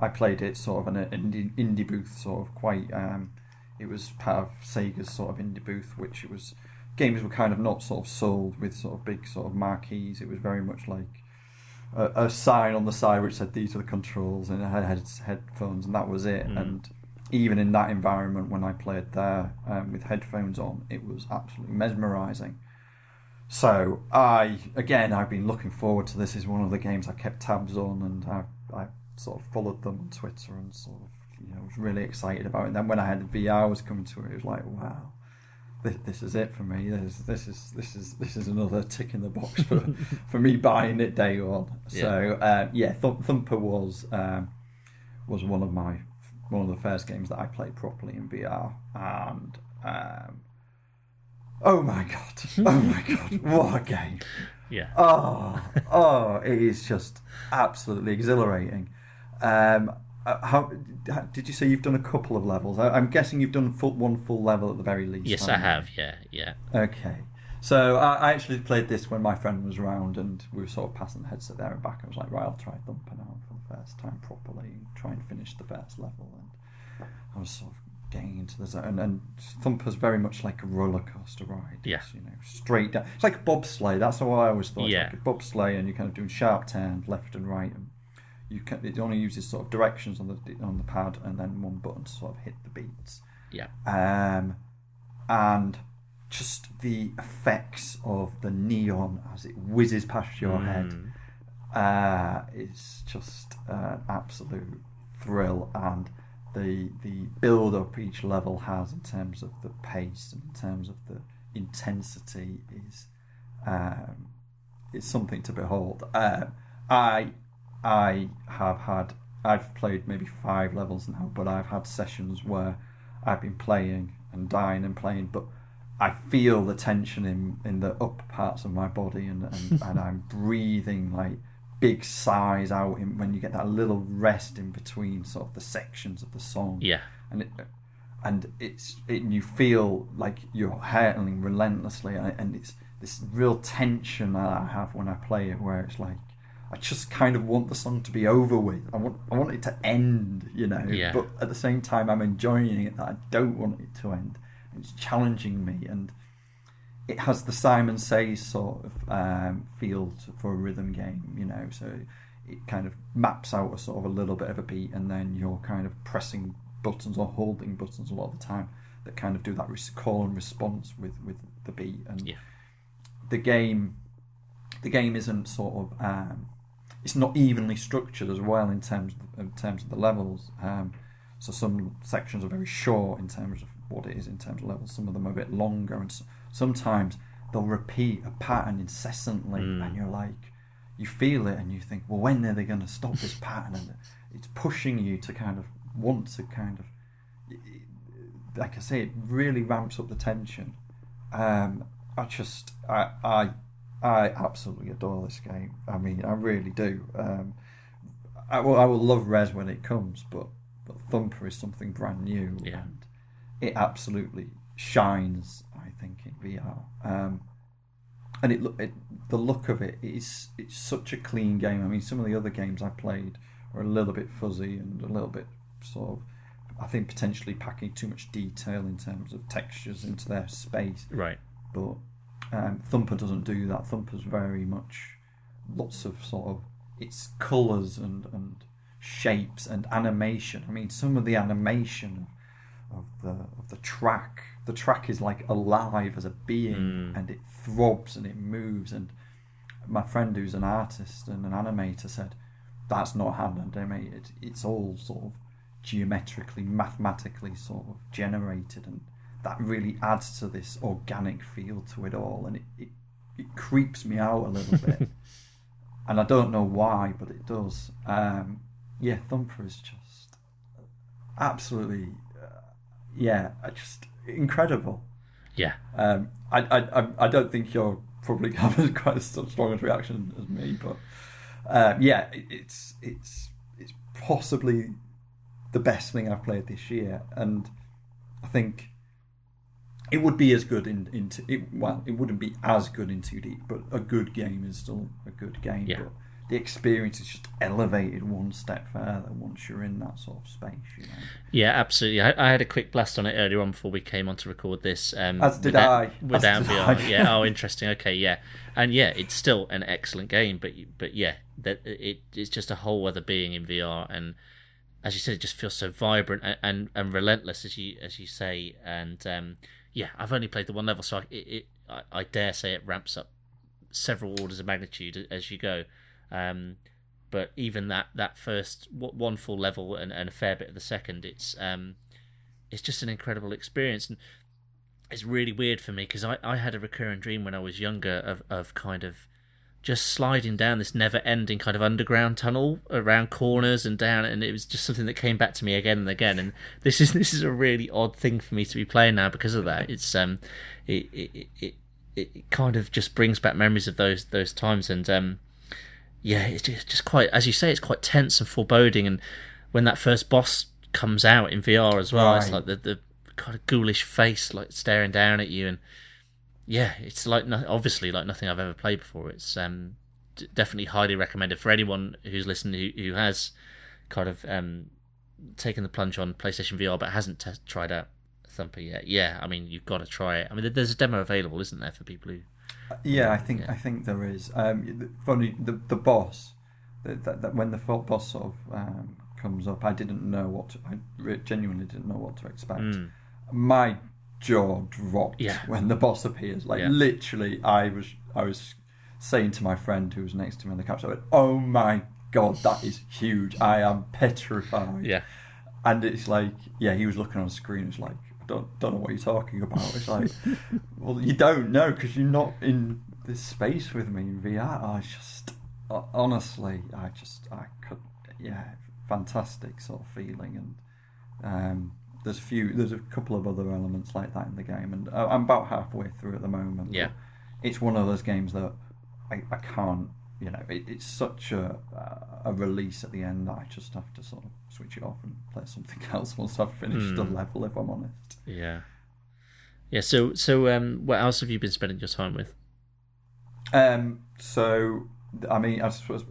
I played it sort of in an indie, indie booth, sort of quite. Um, it was part of Sega's sort of indie booth, which it was games were kind of not sort of sold with sort of big sort of marquees. It was very much like a, a sign on the side which said these are the controls and it had headphones, and that was it. Mm. And even in that environment when I played there um, with headphones on, it was absolutely mesmerizing. So I again I've been looking forward to this. Is one of the games I kept tabs on, and I I sort of followed them on Twitter and sort of you know was really excited about it. And then when I had the VR was coming to it, it was like wow. This, this is it for me. This, this is this is this is another tick in the box for, for me buying it day one. So yeah, uh, yeah Thumper was um, was one of my one of the first games that I played properly in VR, and um, oh my god, oh my god, what a game! Yeah. Oh, oh, it is just absolutely exhilarating. Um, uh, how did you say you've done a couple of levels? I, am guessing you've done full, one full level at the very least. Yes, I have. Yeah, yeah. Okay. So I, I actually played this when my friend was around, and we were sort of passing the headset there and back. I was like, right, I'll try Thumper now for the first time properly, and try and finish the first level. And I was sort of getting into the zone, and Thumper's very much like a roller coaster ride. Yeah. You know, straight down. It's like a bobsleigh. That's how I always thought. Yeah. Like a bobsleigh, and you're kind of doing sharp turns left and right, and you can. It only uses sort of directions on the on the pad, and then one button to sort of hit the beats. Yeah. Um, and just the effects of the neon as it whizzes past your mm. head uh, is just an absolute thrill and the the build up each level has in terms of the pace and in terms of the intensity is um, is something to behold. Uh, I I have had I've played maybe five levels now, but I've had sessions where I've been playing and dying and playing, but I feel the tension in, in the upper parts of my body, and and, and I'm breathing like big sighs out in, when you get that little rest in between sort of the sections of the song. Yeah. and it, and it's it, you feel like you're hurtling relentlessly, and, and it's this real tension that I have when I play it, where it's like I just kind of want the song to be over with. I want I want it to end, you know. Yeah. But at the same time, I'm enjoying it that I don't want it to end. It's challenging me, and it has the Simon Says sort of um, feel to, for a rhythm game, you know. So it kind of maps out a sort of a little bit of a beat, and then you're kind of pressing buttons or holding buttons a lot of the time that kind of do that call and response with with the beat. And Yeah. the game, the game isn't sort of um, it's not evenly structured as well in terms of, in terms of the levels. Um, so some sections are very short in terms of what it is in terms of levels. Some of them are a bit longer, and s sometimes they'll repeat a pattern incessantly, Mm. and you're like, you feel it, and you think, well, when are they going to stop this pattern? And it's pushing you to kind of want to kind of, like I say, it really ramps up the tension. Um, I just, I, I, I absolutely adore this game. I mean, I really do. Um, I will, I will love Rez when it comes, but, but Thumper is something brand new, Yeah. and it absolutely shines. I think in VR, um, and it it, the look of it is it's such a clean game. I mean, some of the other games I've played are a little bit fuzzy and a little bit sort of, I think potentially packing too much detail in terms of textures into their space Right. but um, Thumper doesn't do that. Thumper's very much lots of sort of its colours and, and shapes and animation. I mean, some of the animation of the of the track, the track is like alive as a being, Mm. and it throbs and it moves. And my friend, who's an artist and an animator, said that's not hand animated. It's all sort of geometrically, mathematically sort of generated, and that really adds to this organic feel to it all, and it, it, it creeps me out a little bit. and I don't know why, but it does. Um, yeah, Thumper is just absolutely, uh, yeah, just incredible. Yeah. Um, I, I, I- don't think you're probably having quite as strong a reaction as me, but um, yeah, it, it's it's it's possibly the best thing I've played this year, and I think it would be as good in in t- it, well, it wouldn't be as good in two D, but a good game is still a good game. Yeah. But the experience is just elevated one step further once you're in that sort of space. You know, Yeah, absolutely. I, I had a quick blast on it earlier on before we came on to record this. Um, As did without, I. As Without did VR. Yeah. Oh, interesting. Okay. Yeah. And yeah, it's still an excellent game, but but yeah, that it it's just a whole other being in VR, and as you said, it just feels so vibrant and and, and relentless, as you as you say. And um, yeah, I've only played the one level, so I, it, it I, I dare say it ramps up several orders of magnitude as you go. Um, but even that that first one full level and, and a fair bit of the second, it's um, it's just an incredible experience, and it's really weird for me because I, I had a recurring dream when I was younger of of kind of just sliding down this never ending kind of underground tunnel around corners and down and it was just something that came back to me again and again. And this is this is a really odd thing for me to be playing now because of that. It's um it it it, it kind of just brings back memories of those those times. And um yeah it's just, just quite as you say it's quite tense and foreboding. And when that first boss comes out in VR as well it's like the the kind of ghoulish face like staring down at you. And yeah, it's like no, obviously like nothing I've ever played before. It's um, d- definitely highly recommended for anyone who's listening who, who has kind of um, taken the plunge on PlayStation VR but hasn't t- tried out Thumper yet. Yeah, I mean you've got to try it. I mean there's a demo available, isn't there, for people who? Yeah, I think Yeah. I think there is. Um, funny, the the boss, that, that, that when the boss sort of um, comes up, I didn't know what to, I re- genuinely didn't know what to expect. Mm, My jaw dropped Yeah. when the boss appears. Like Yeah. literally, I was I was saying to my friend who was next to me on the couch, I went, "Oh my god, that is huge! I am petrified." yeah, and it's like, yeah, he was looking on screen. It's like, I don't don't know what you're talking about. It's like, well, you don't know because you're not in this space with me in VR. I just, honestly, I just, I could, yeah, fantastic sort of feeling, and um, there's a few, there's a couple of other elements like that in the game, and I'm about halfway through at the moment. Yeah, it's one of those games that I, I can't you know, it, it's such a a release at the end that I just have to sort of switch it off and play something else once I've finished mm. the level. If I'm honest. Yeah. Yeah. So so um, what else have you been spending your time with? Um. So I mean, I suppose,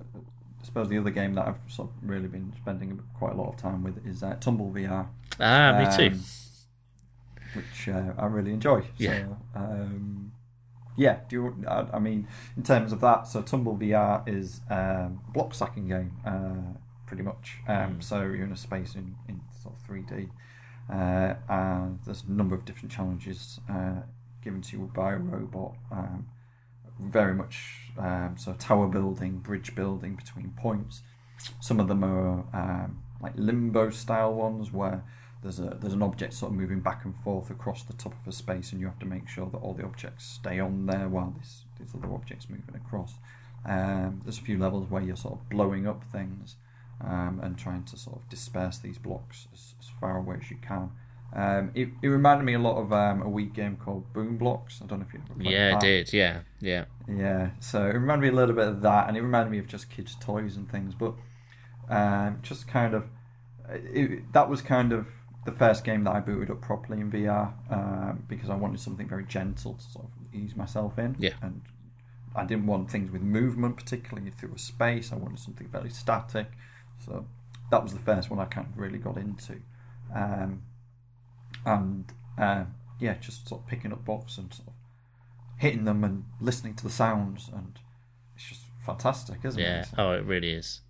I suppose the other game that I've sort of really been spending quite a lot of time with is uh, Tumble VR. Ah, me um, too. Which uh, I really enjoy. Yeah. So, um, yeah, do you, I, I, mean, in terms of that, so Tumble VR is um, a block stacking game, uh, pretty much. Um, mm. So you're in a space in, in sort of 3D, uh, and there's a number of different challenges uh, given to you by a robot. Um, very much um, so tower building, bridge building between points. Some of them are um, like limbo style ones where there's a there's an object sort of moving back and forth across the top of a space, and you have to make sure that all the objects stay on there while this these other objects moving across. Um, there's a few levels where you're sort of blowing up things um, and trying to sort of disperse these blocks as, as far away as you can. Um, it, it reminded me a lot of um, a Wii game called Boom Blox. I don't know if you ever played Yeah, it did. Yeah, yeah, yeah. So it reminded me a little bit of that, and it reminded me of just kids' toys and things. But um, just kind of it, that was kind of the first game that I booted up properly in VR um, because I wanted something very gentle to sort of ease myself in. Yeah. And I didn't want things with movement, particularly through a space. I wanted something very static. So that was the first one I kind of really got into. Um, and uh, yeah, just sort of picking up blocks and sort of hitting them and listening to the sounds, and it's just fantastic, isn't yeah. it? Yeah. Oh, it really is.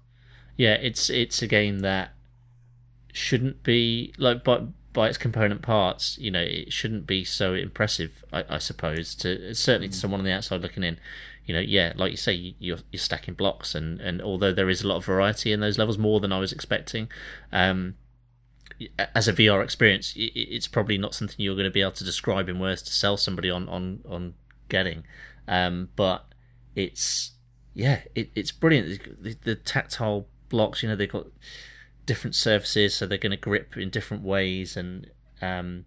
Yeah, it's it's a game that shouldn't be like by by its component parts. You know, it shouldn't be so impressive. I, I suppose to certainly mm. to someone on the outside looking in. You know, yeah, like you say, you're you're stacking blocks, and and although there is a lot of variety in those levels, more than I was expecting. Um, as a VR experience, it's probably not something you're going to be able to describe in words to sell somebody on on on getting. Um, but it's yeah, it, it's brilliant. The, the, tactile blocks, you know, they've got different surfaces, so they're going to grip in different ways, and um,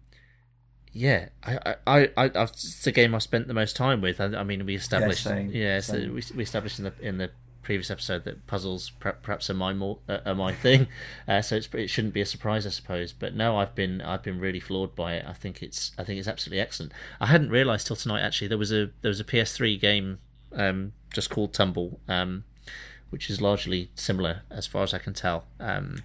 yeah, I, I, I, I, it's the game I spent the most time with. I, I mean, we established, yeah, yeah so we, we established in the in the previous episode that puzzles perhaps are my more uh, are my thing, uh, so it shouldn't be a surprise, I suppose. But no, I've been I've been really floored by it. I think it's I think it's absolutely excellent. I hadn't realised till tonight actually there was a there was a PS3 game um, just called Tumble. Um, which is largely similar as far as I can tell. Um,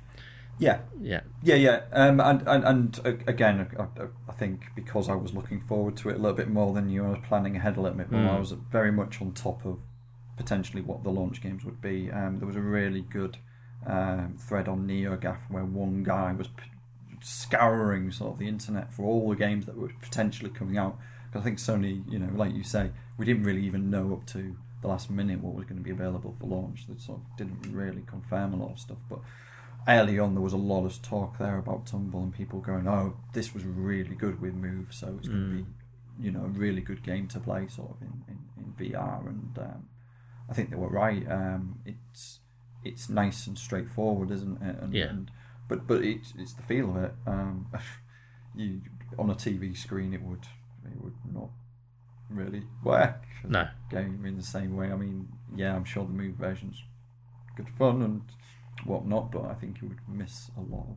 yeah, yeah, yeah, yeah. Um, and, and and again, I, I, think because I was looking forward to it a little bit more than you, I was planning ahead a little bit more. Mm. I was very much on top of potentially what the launch games would be. Um, there was a really good um, thread on NeoGAF where one guy was p- scouring sort of the internet for all the games that were potentially coming out. Because I think Sony, you know, like you say, we didn't really even know up to the last minute what was going to be available for launch. They sort of didn't really confirm a lot of stuff, but early on there was a lot of talk there about Tumble and people going, "Oh, this was really good with Move, so it's going to be, mm. you know, a really good game to play sort of in, in, in VR." And um, I think they were right. Um, it's it's nice and straightforward, isn't it? And, yeah. And, but but it's it's the feel of it. Um, you on a TV screen, it would it would not really work. No. Game in the same way. I mean, yeah, I'm sure the move version's good fun and whatnot, but I think you would miss a lot of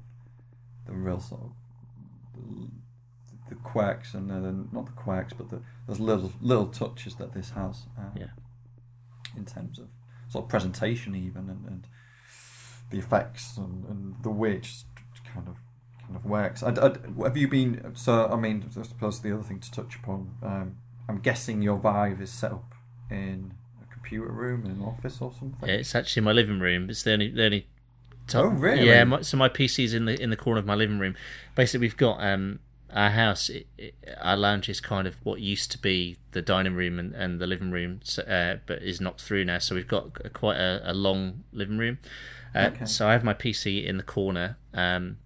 the real sort of the, the quirks and the, not the quirks, but the those little little touches that this has. Um, yeah. In terms of sort of presentation, even and, and the effects and, and the way it just kind of kind of works. I, I, have you been? So I mean, I suppose the other thing to touch upon. Um, I'm guessing your Vive is set up in a computer room in an office or something. Yeah, it's actually my living room. It's the only the only. Top, oh really? Yeah. My, so my PC's in the in the corner of my living room. Basically, we've got um our house. It, it, our lounge is kind of what used to be the dining room and, and the living room, uh, but is knocked through now. So we've got a, quite a, a, long living room. Uh, okay. So I have my PC in the corner. Um,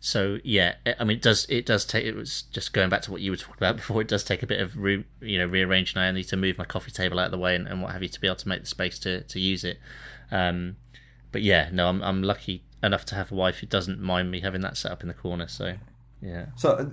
So yeah, I mean, it does it does take? It was just going back to what you were talking about before. It does take a bit of re, you know rearranging. I need to move my coffee table out of the way and, and what have you to be able to make the space to to use it. Um, but yeah, no, I'm I'm lucky enough to have a wife who doesn't mind me having that set up in the corner. So yeah. So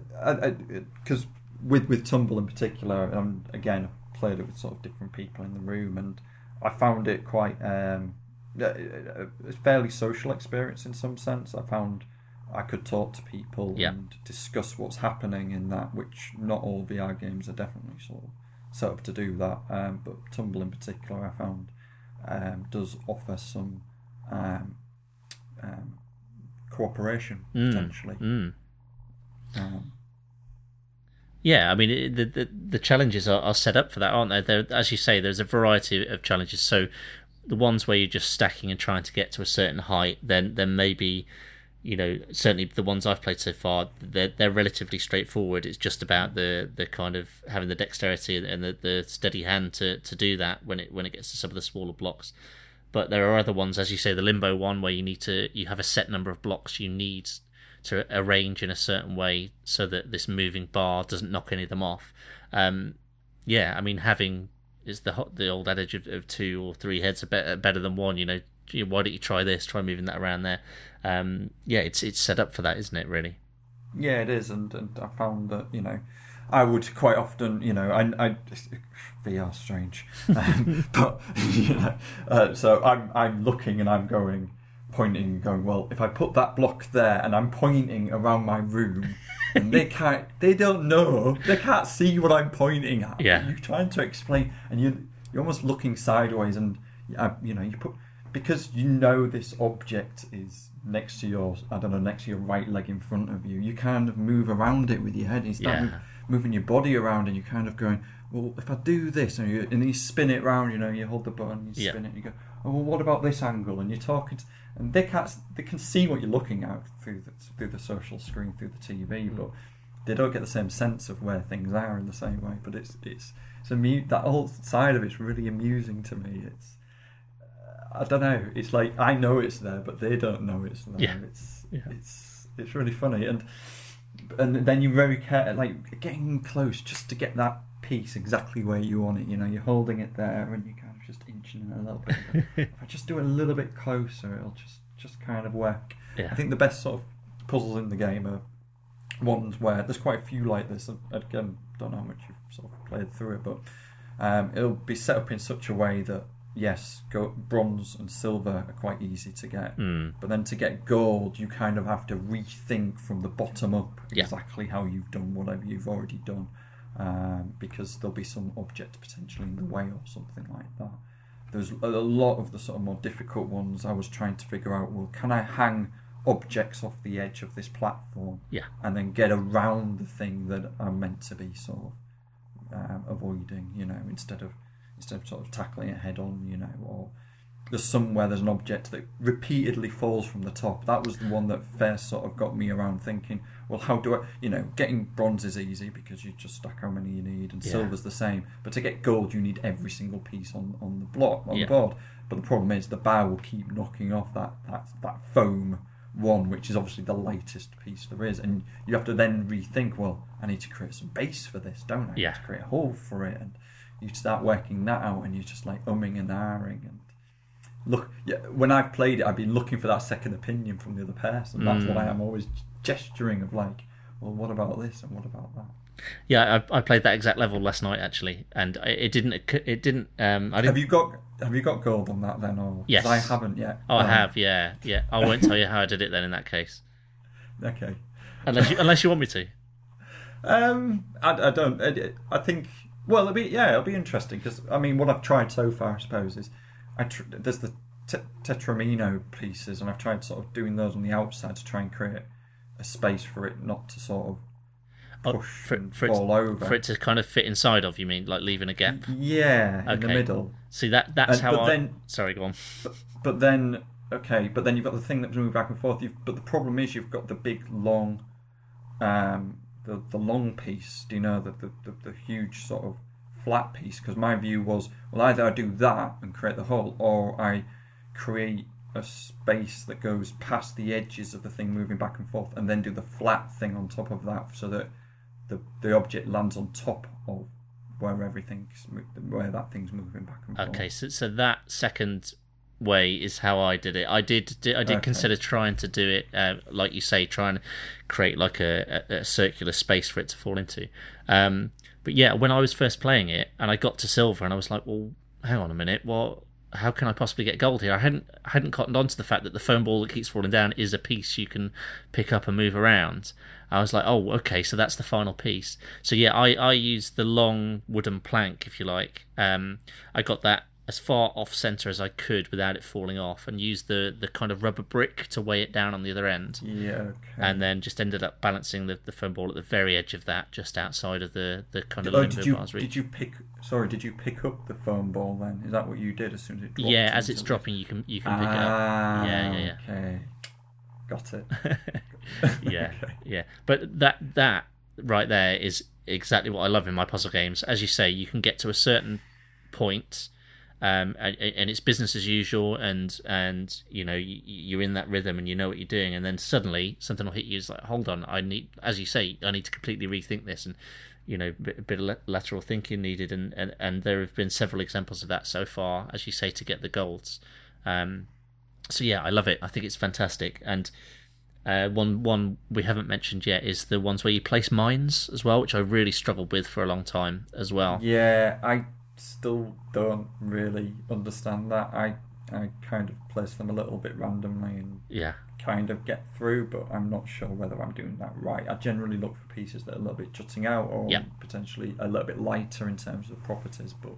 because with with Tumble in particular, um, again played it with sort of different people in the room, and I found it quite um, a fairly social experience in some sense. I found I could talk to people Yeah. and discuss what's happening in that, which not all VR games are definitely sort of set up to do that. Um, but Tumble in particular, I found um, does offer some um, um, cooperation Mm. potentially. Mm. Um, Yeah, I mean the, the the challenges are, are set up for that, aren't they? There, as you say, there's a variety of challenges. So the ones where you're just stacking and trying to get to a certain height, then then maybe you know certainly the ones I've played so far, they're they're relatively straightforward. It's just about the the kind of having the dexterity and the, the steady hand to, to do that when it when it gets to some of the smaller blocks. But there are other ones, as you say, the limbo one, where you need to you have a set number of blocks you need to arrange in a certain way so that this moving bar doesn't knock any of them off. Um, yeah, I mean, having is the hot, the old adage of, of two or three heads are better, better than one. You know, why don't you try this? Try moving that around there. Um, yeah, it's it's set up for that, isn't it? Really. Yeah, it is, and, and I found that you know, I would quite often, you know, I, I VR strange, um, but you know, uh, so I'm I'm looking and I'm going, pointing, and going, well, if I put that block there and I'm pointing around my room. and they can't, they don't know, they can't see what I'm pointing at. Yeah. You're trying to explain, and you, you're almost looking sideways, and uh, you know, you put because you know this object is next to your I don't know next to your right leg in front of you. You kind of move around it with your head. You start Yeah. move- moving your body around, and you're kind of going, well, if I do this, and you and you spin it round, you know, you hold the button, you Yeah. spin it, and you go, oh, well, what about this angle? And you're talking, to, and they can't they can see what you're looking at through the, through the social screen through the TV, Mm. but they don't get the same sense of where things are in the same way. But it's it's it's amu- that whole side of it's really amusing to me. It's I don't know. It's like I know it's there, but they don't know it's there. Yeah. It's Yeah. it's it's really funny, and and then you're very care like getting close just to get that piece exactly where you want it. You know, you're holding it there, and of just inching it a little bit. if I just do it a little bit closer, it'll just just kind of work. Yeah. I think the best sort of puzzles in the game are ones where there's quite a few like this. Again, don't know how much you've sort of played through it, but um, it'll be set up in such a way that yes, go, bronze and silver are quite easy to get, Mm. but then to get gold, you kind of have to rethink from the bottom up Yeah. exactly how you've done whatever you've already done, um, because there'll be some object potentially in the way or something like that. There's a lot of the sort of more difficult ones. I was trying to figure out. Well, can I hang objects off the edge of this platform Yeah. and then get around the thing that I'm meant to be sort of um, avoiding? You know, instead of instead of sort of tackling it head on. You know, or there's somewhere there's an object that repeatedly falls from the top. That was the one that first sort of got me around thinking, well, how do I, you know, getting bronze is easy because you just stack how many you need, and Yeah. silver's the same. But to get gold, you need every single piece on, on the block on Yeah. the board. But the problem is the bar will keep knocking off that, that that foam one, which is obviously the lightest piece there is, and you have to then rethink. Well, I need to create some base for this, don't I? I need Yeah. to create a hole for it, and you start working that out, and you're just like umming and ahhing and look yeah, when I've played it I've been looking for that second opinion from the other person that's Mm. why I'm always gesturing of like well what about this and what about that Yeah, I, I played that exact level last night actually, and it, it didn't. It didn't. Um, I didn't. have you got have you got gold on that then or Yes. I haven't yet Oh, I Um, have. Yeah, yeah. I won't tell you how I did it then. In that case, okay unless you unless you want me to. um I, I don't I, I think well it'll be yeah it'll be interesting because I mean what I've tried so far I suppose is I tr- there's the te- tetromino pieces and I've tried sort of doing those on the outside to try and create a space for it not to sort of Oh, push for, and for, fall it, over for it to kind of fit inside of you mean like leaving a gap. Yeah, in the middle. See that that's And- how but I. then- Sorry, go on. But then, okay, but then you've got the thing that's moving back and forth. You've, but the problem is you've got the big long, um, the the long piece. Do you know the the, the, the huge sort of flat piece? Because my view was, well, either I do that and create the hole, or I create a space that goes past the edges of the thing moving back and forth, and then do the flat thing on top of that, so that the the object lands on top of where everything's where that thing's moving back and forth. Okay, so so that second way is how I did it. I did, did I did Okay. consider trying to do it, uh, like you say, try and create like a, a, a circular space for it to fall into. Um, but yeah, when I was first playing it and I got to silver, and I was like, well, hang on a minute, what? How can I possibly get gold here? I hadn't I hadn't cottoned on to the fact that the foam ball that keeps falling down is a piece you can pick up and move around. I was like, oh, okay, so that's the final piece. So yeah, I I used the long wooden plank, if you like. Um, I got that as far off center as I could without it falling off, and used the the kind of rubber brick to weigh it down on the other end, Yeah. Okay. and then just ended up balancing the, the foam ball at the very edge of that, just outside of the the kind of oh, did you bars did you pick? Sorry, did you pick up the foam ball then? Is that what you did as soon as it dropped? yeah, as it's dropping, you can you can pick it up. Ah, Yeah, yeah, yeah. Okay, got it. yeah, Okay. yeah. But that that right there is exactly what I love in my puzzle games. As you say, you can get to a certain point, um, and, and it's business as usual, and and you know you, you're in that rhythm and you know what you're doing, and then suddenly something will hit you. It's like, hold on, I need, as you say, I need to completely rethink this, and you know, a bit, of lateral thinking needed, and, and and there have been several examples of that so far, as you say, to get the golds. Um, so yeah, I love it. I think it's fantastic, and uh, one one we haven't mentioned yet is the ones where you place mines as well, which I really struggled with for a long time as well. Yeah, I still don't really understand that. I I kind of place them a little bit randomly and Yeah, kind of get through, but I'm not sure whether I'm doing that right. I generally look for pieces that are a little bit jutting out or Yeah. potentially a little bit lighter in terms of properties, but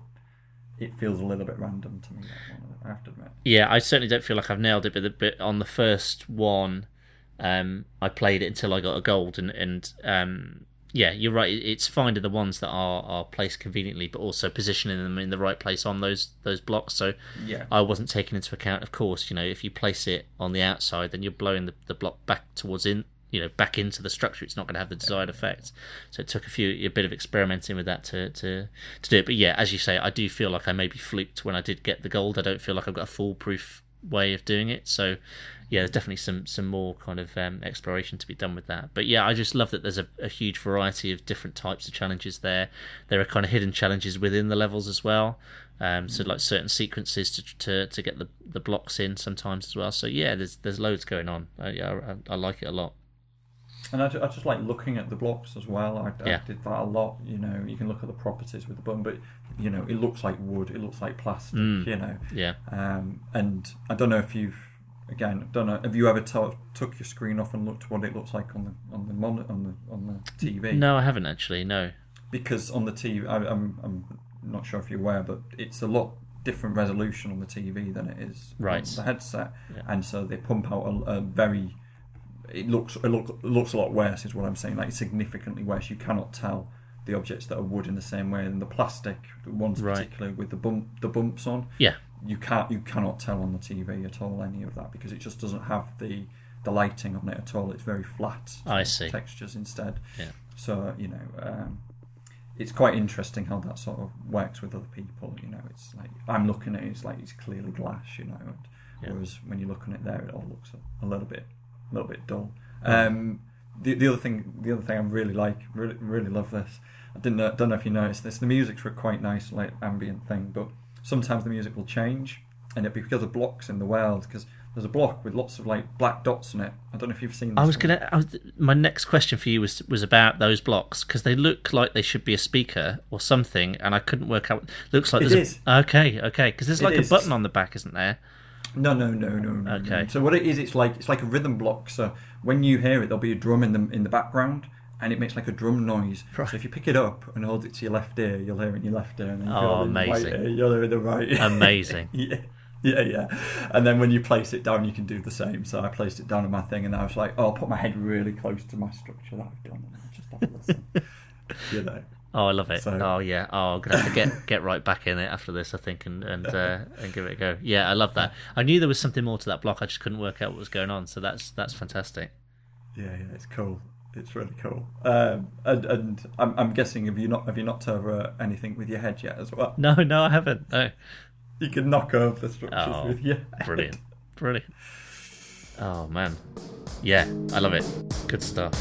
it feels a little bit random to me. That one, I have to admit. yeah. I certainly don't feel like I've nailed it, but the bit on the first one, um, I played it until I got a gold, and and um, yeah, you're right. It's finding the ones that are are placed conveniently, but also positioning them in the right place on those those blocks. So Yeah. I wasn't taking into account, of course, you know, if you place it on the outside, then you're blowing the, the block back towards in, you know, back into the structure. It's not going to have the desired effect. So it took a few, a bit of experimenting with that to, to, to do it. But yeah, as you say, I do feel like I maybe fluked when I did get the gold. I don't feel like I've got a foolproof way of doing it. So yeah, there's definitely some, some more kind of um, exploration to be done with that. But yeah, I just love that there's a, a huge variety of different types of challenges there. There are kind of hidden challenges within the levels as well. Um, so like certain sequences to to to get the the blocks in sometimes as well. So yeah, there's there's loads going on. Yeah, I, I like it a lot. And I, I just like looking at the blocks as well. I, I Yeah. did that a lot. You know, you can look at the properties with the button, but you know, it looks like wood. It looks like plastic. Mm. You know, Yeah. um, and I don't know if you've again, don't know. Have you ever to- took your screen off and looked what it looks like on the on the mon- on the on the TV? No, I haven't actually. No. because on the TV, I, I'm I'm not sure if you're aware, but it's a lot different resolution on the TV than it is Right. on the headset, Yeah. and so they pump out a, a very. It looks it, look, it looks a lot worse, is what I'm saying. Like significantly worse. You cannot tell the objects that are wood in the same way, and the plastic the ones Right. particularly with the bump the bumps on. Yeah. You can't you cannot tell on the TV at all any of that because it just doesn't have the the lighting on it at all. It's very flat. I see. Textures instead. Yeah. So you know, um, it's quite interesting how that sort of works with other people. You know, it's like I'm looking at it, it's like it's clearly glass. You know, and Yeah. whereas when you're looking at it there, it all looks a, a little bit, a little bit dull. Um, the the other thing, the other thing I really like, really really love this. I didn't know, don't know if you noticed this. The music's a quite nice, like ambient thing, but sometimes the music will change, and it'll be because of blocks in the world. Because there's a block with lots of like black dots on it. I don't know if you've seen. This I was one. gonna. I was, my next question for you was was about those blocks because they look like they should be a speaker or something, and I couldn't work out. Looks like It there's is. a okay, okay, because there's like a button on the back, isn't there? No, no, no, no, no. Okay. no. So what it is, it's like it's like a rhythm block. So when you hear it, there'll be a drum in the in the background, and it makes like a drum noise. Right. So if you pick it up and hold it to your left ear, you'll hear it in your left ear, and then Oh, hold it in the right amazing. ear, you'll hear it in the right. ear. Amazing. yeah. Yeah, yeah. And then when you place it down, you can do the same. So I placed it down on my thing, and I was like, "Oh, I'll put my head really close to my structure that I've done, and I'll just have a listen." you know. Oh, I love it. So- oh yeah. Oh, I'm gonna have to get get right back in it after this, I think, and and uh, and give it a go. Yeah, I love that. I knew there was something more to that block. I just couldn't work out what was going on. So that's that's fantastic. Yeah, yeah, it's cool. It's really cool. Um, and and I'm, I'm guessing have you not have you knocked over anything with your head yet as well? No, no, I haven't. No. You can knock over the structures Oh, with your head. Brilliant, Brilliant. Oh man, yeah, I love it. Good stuff.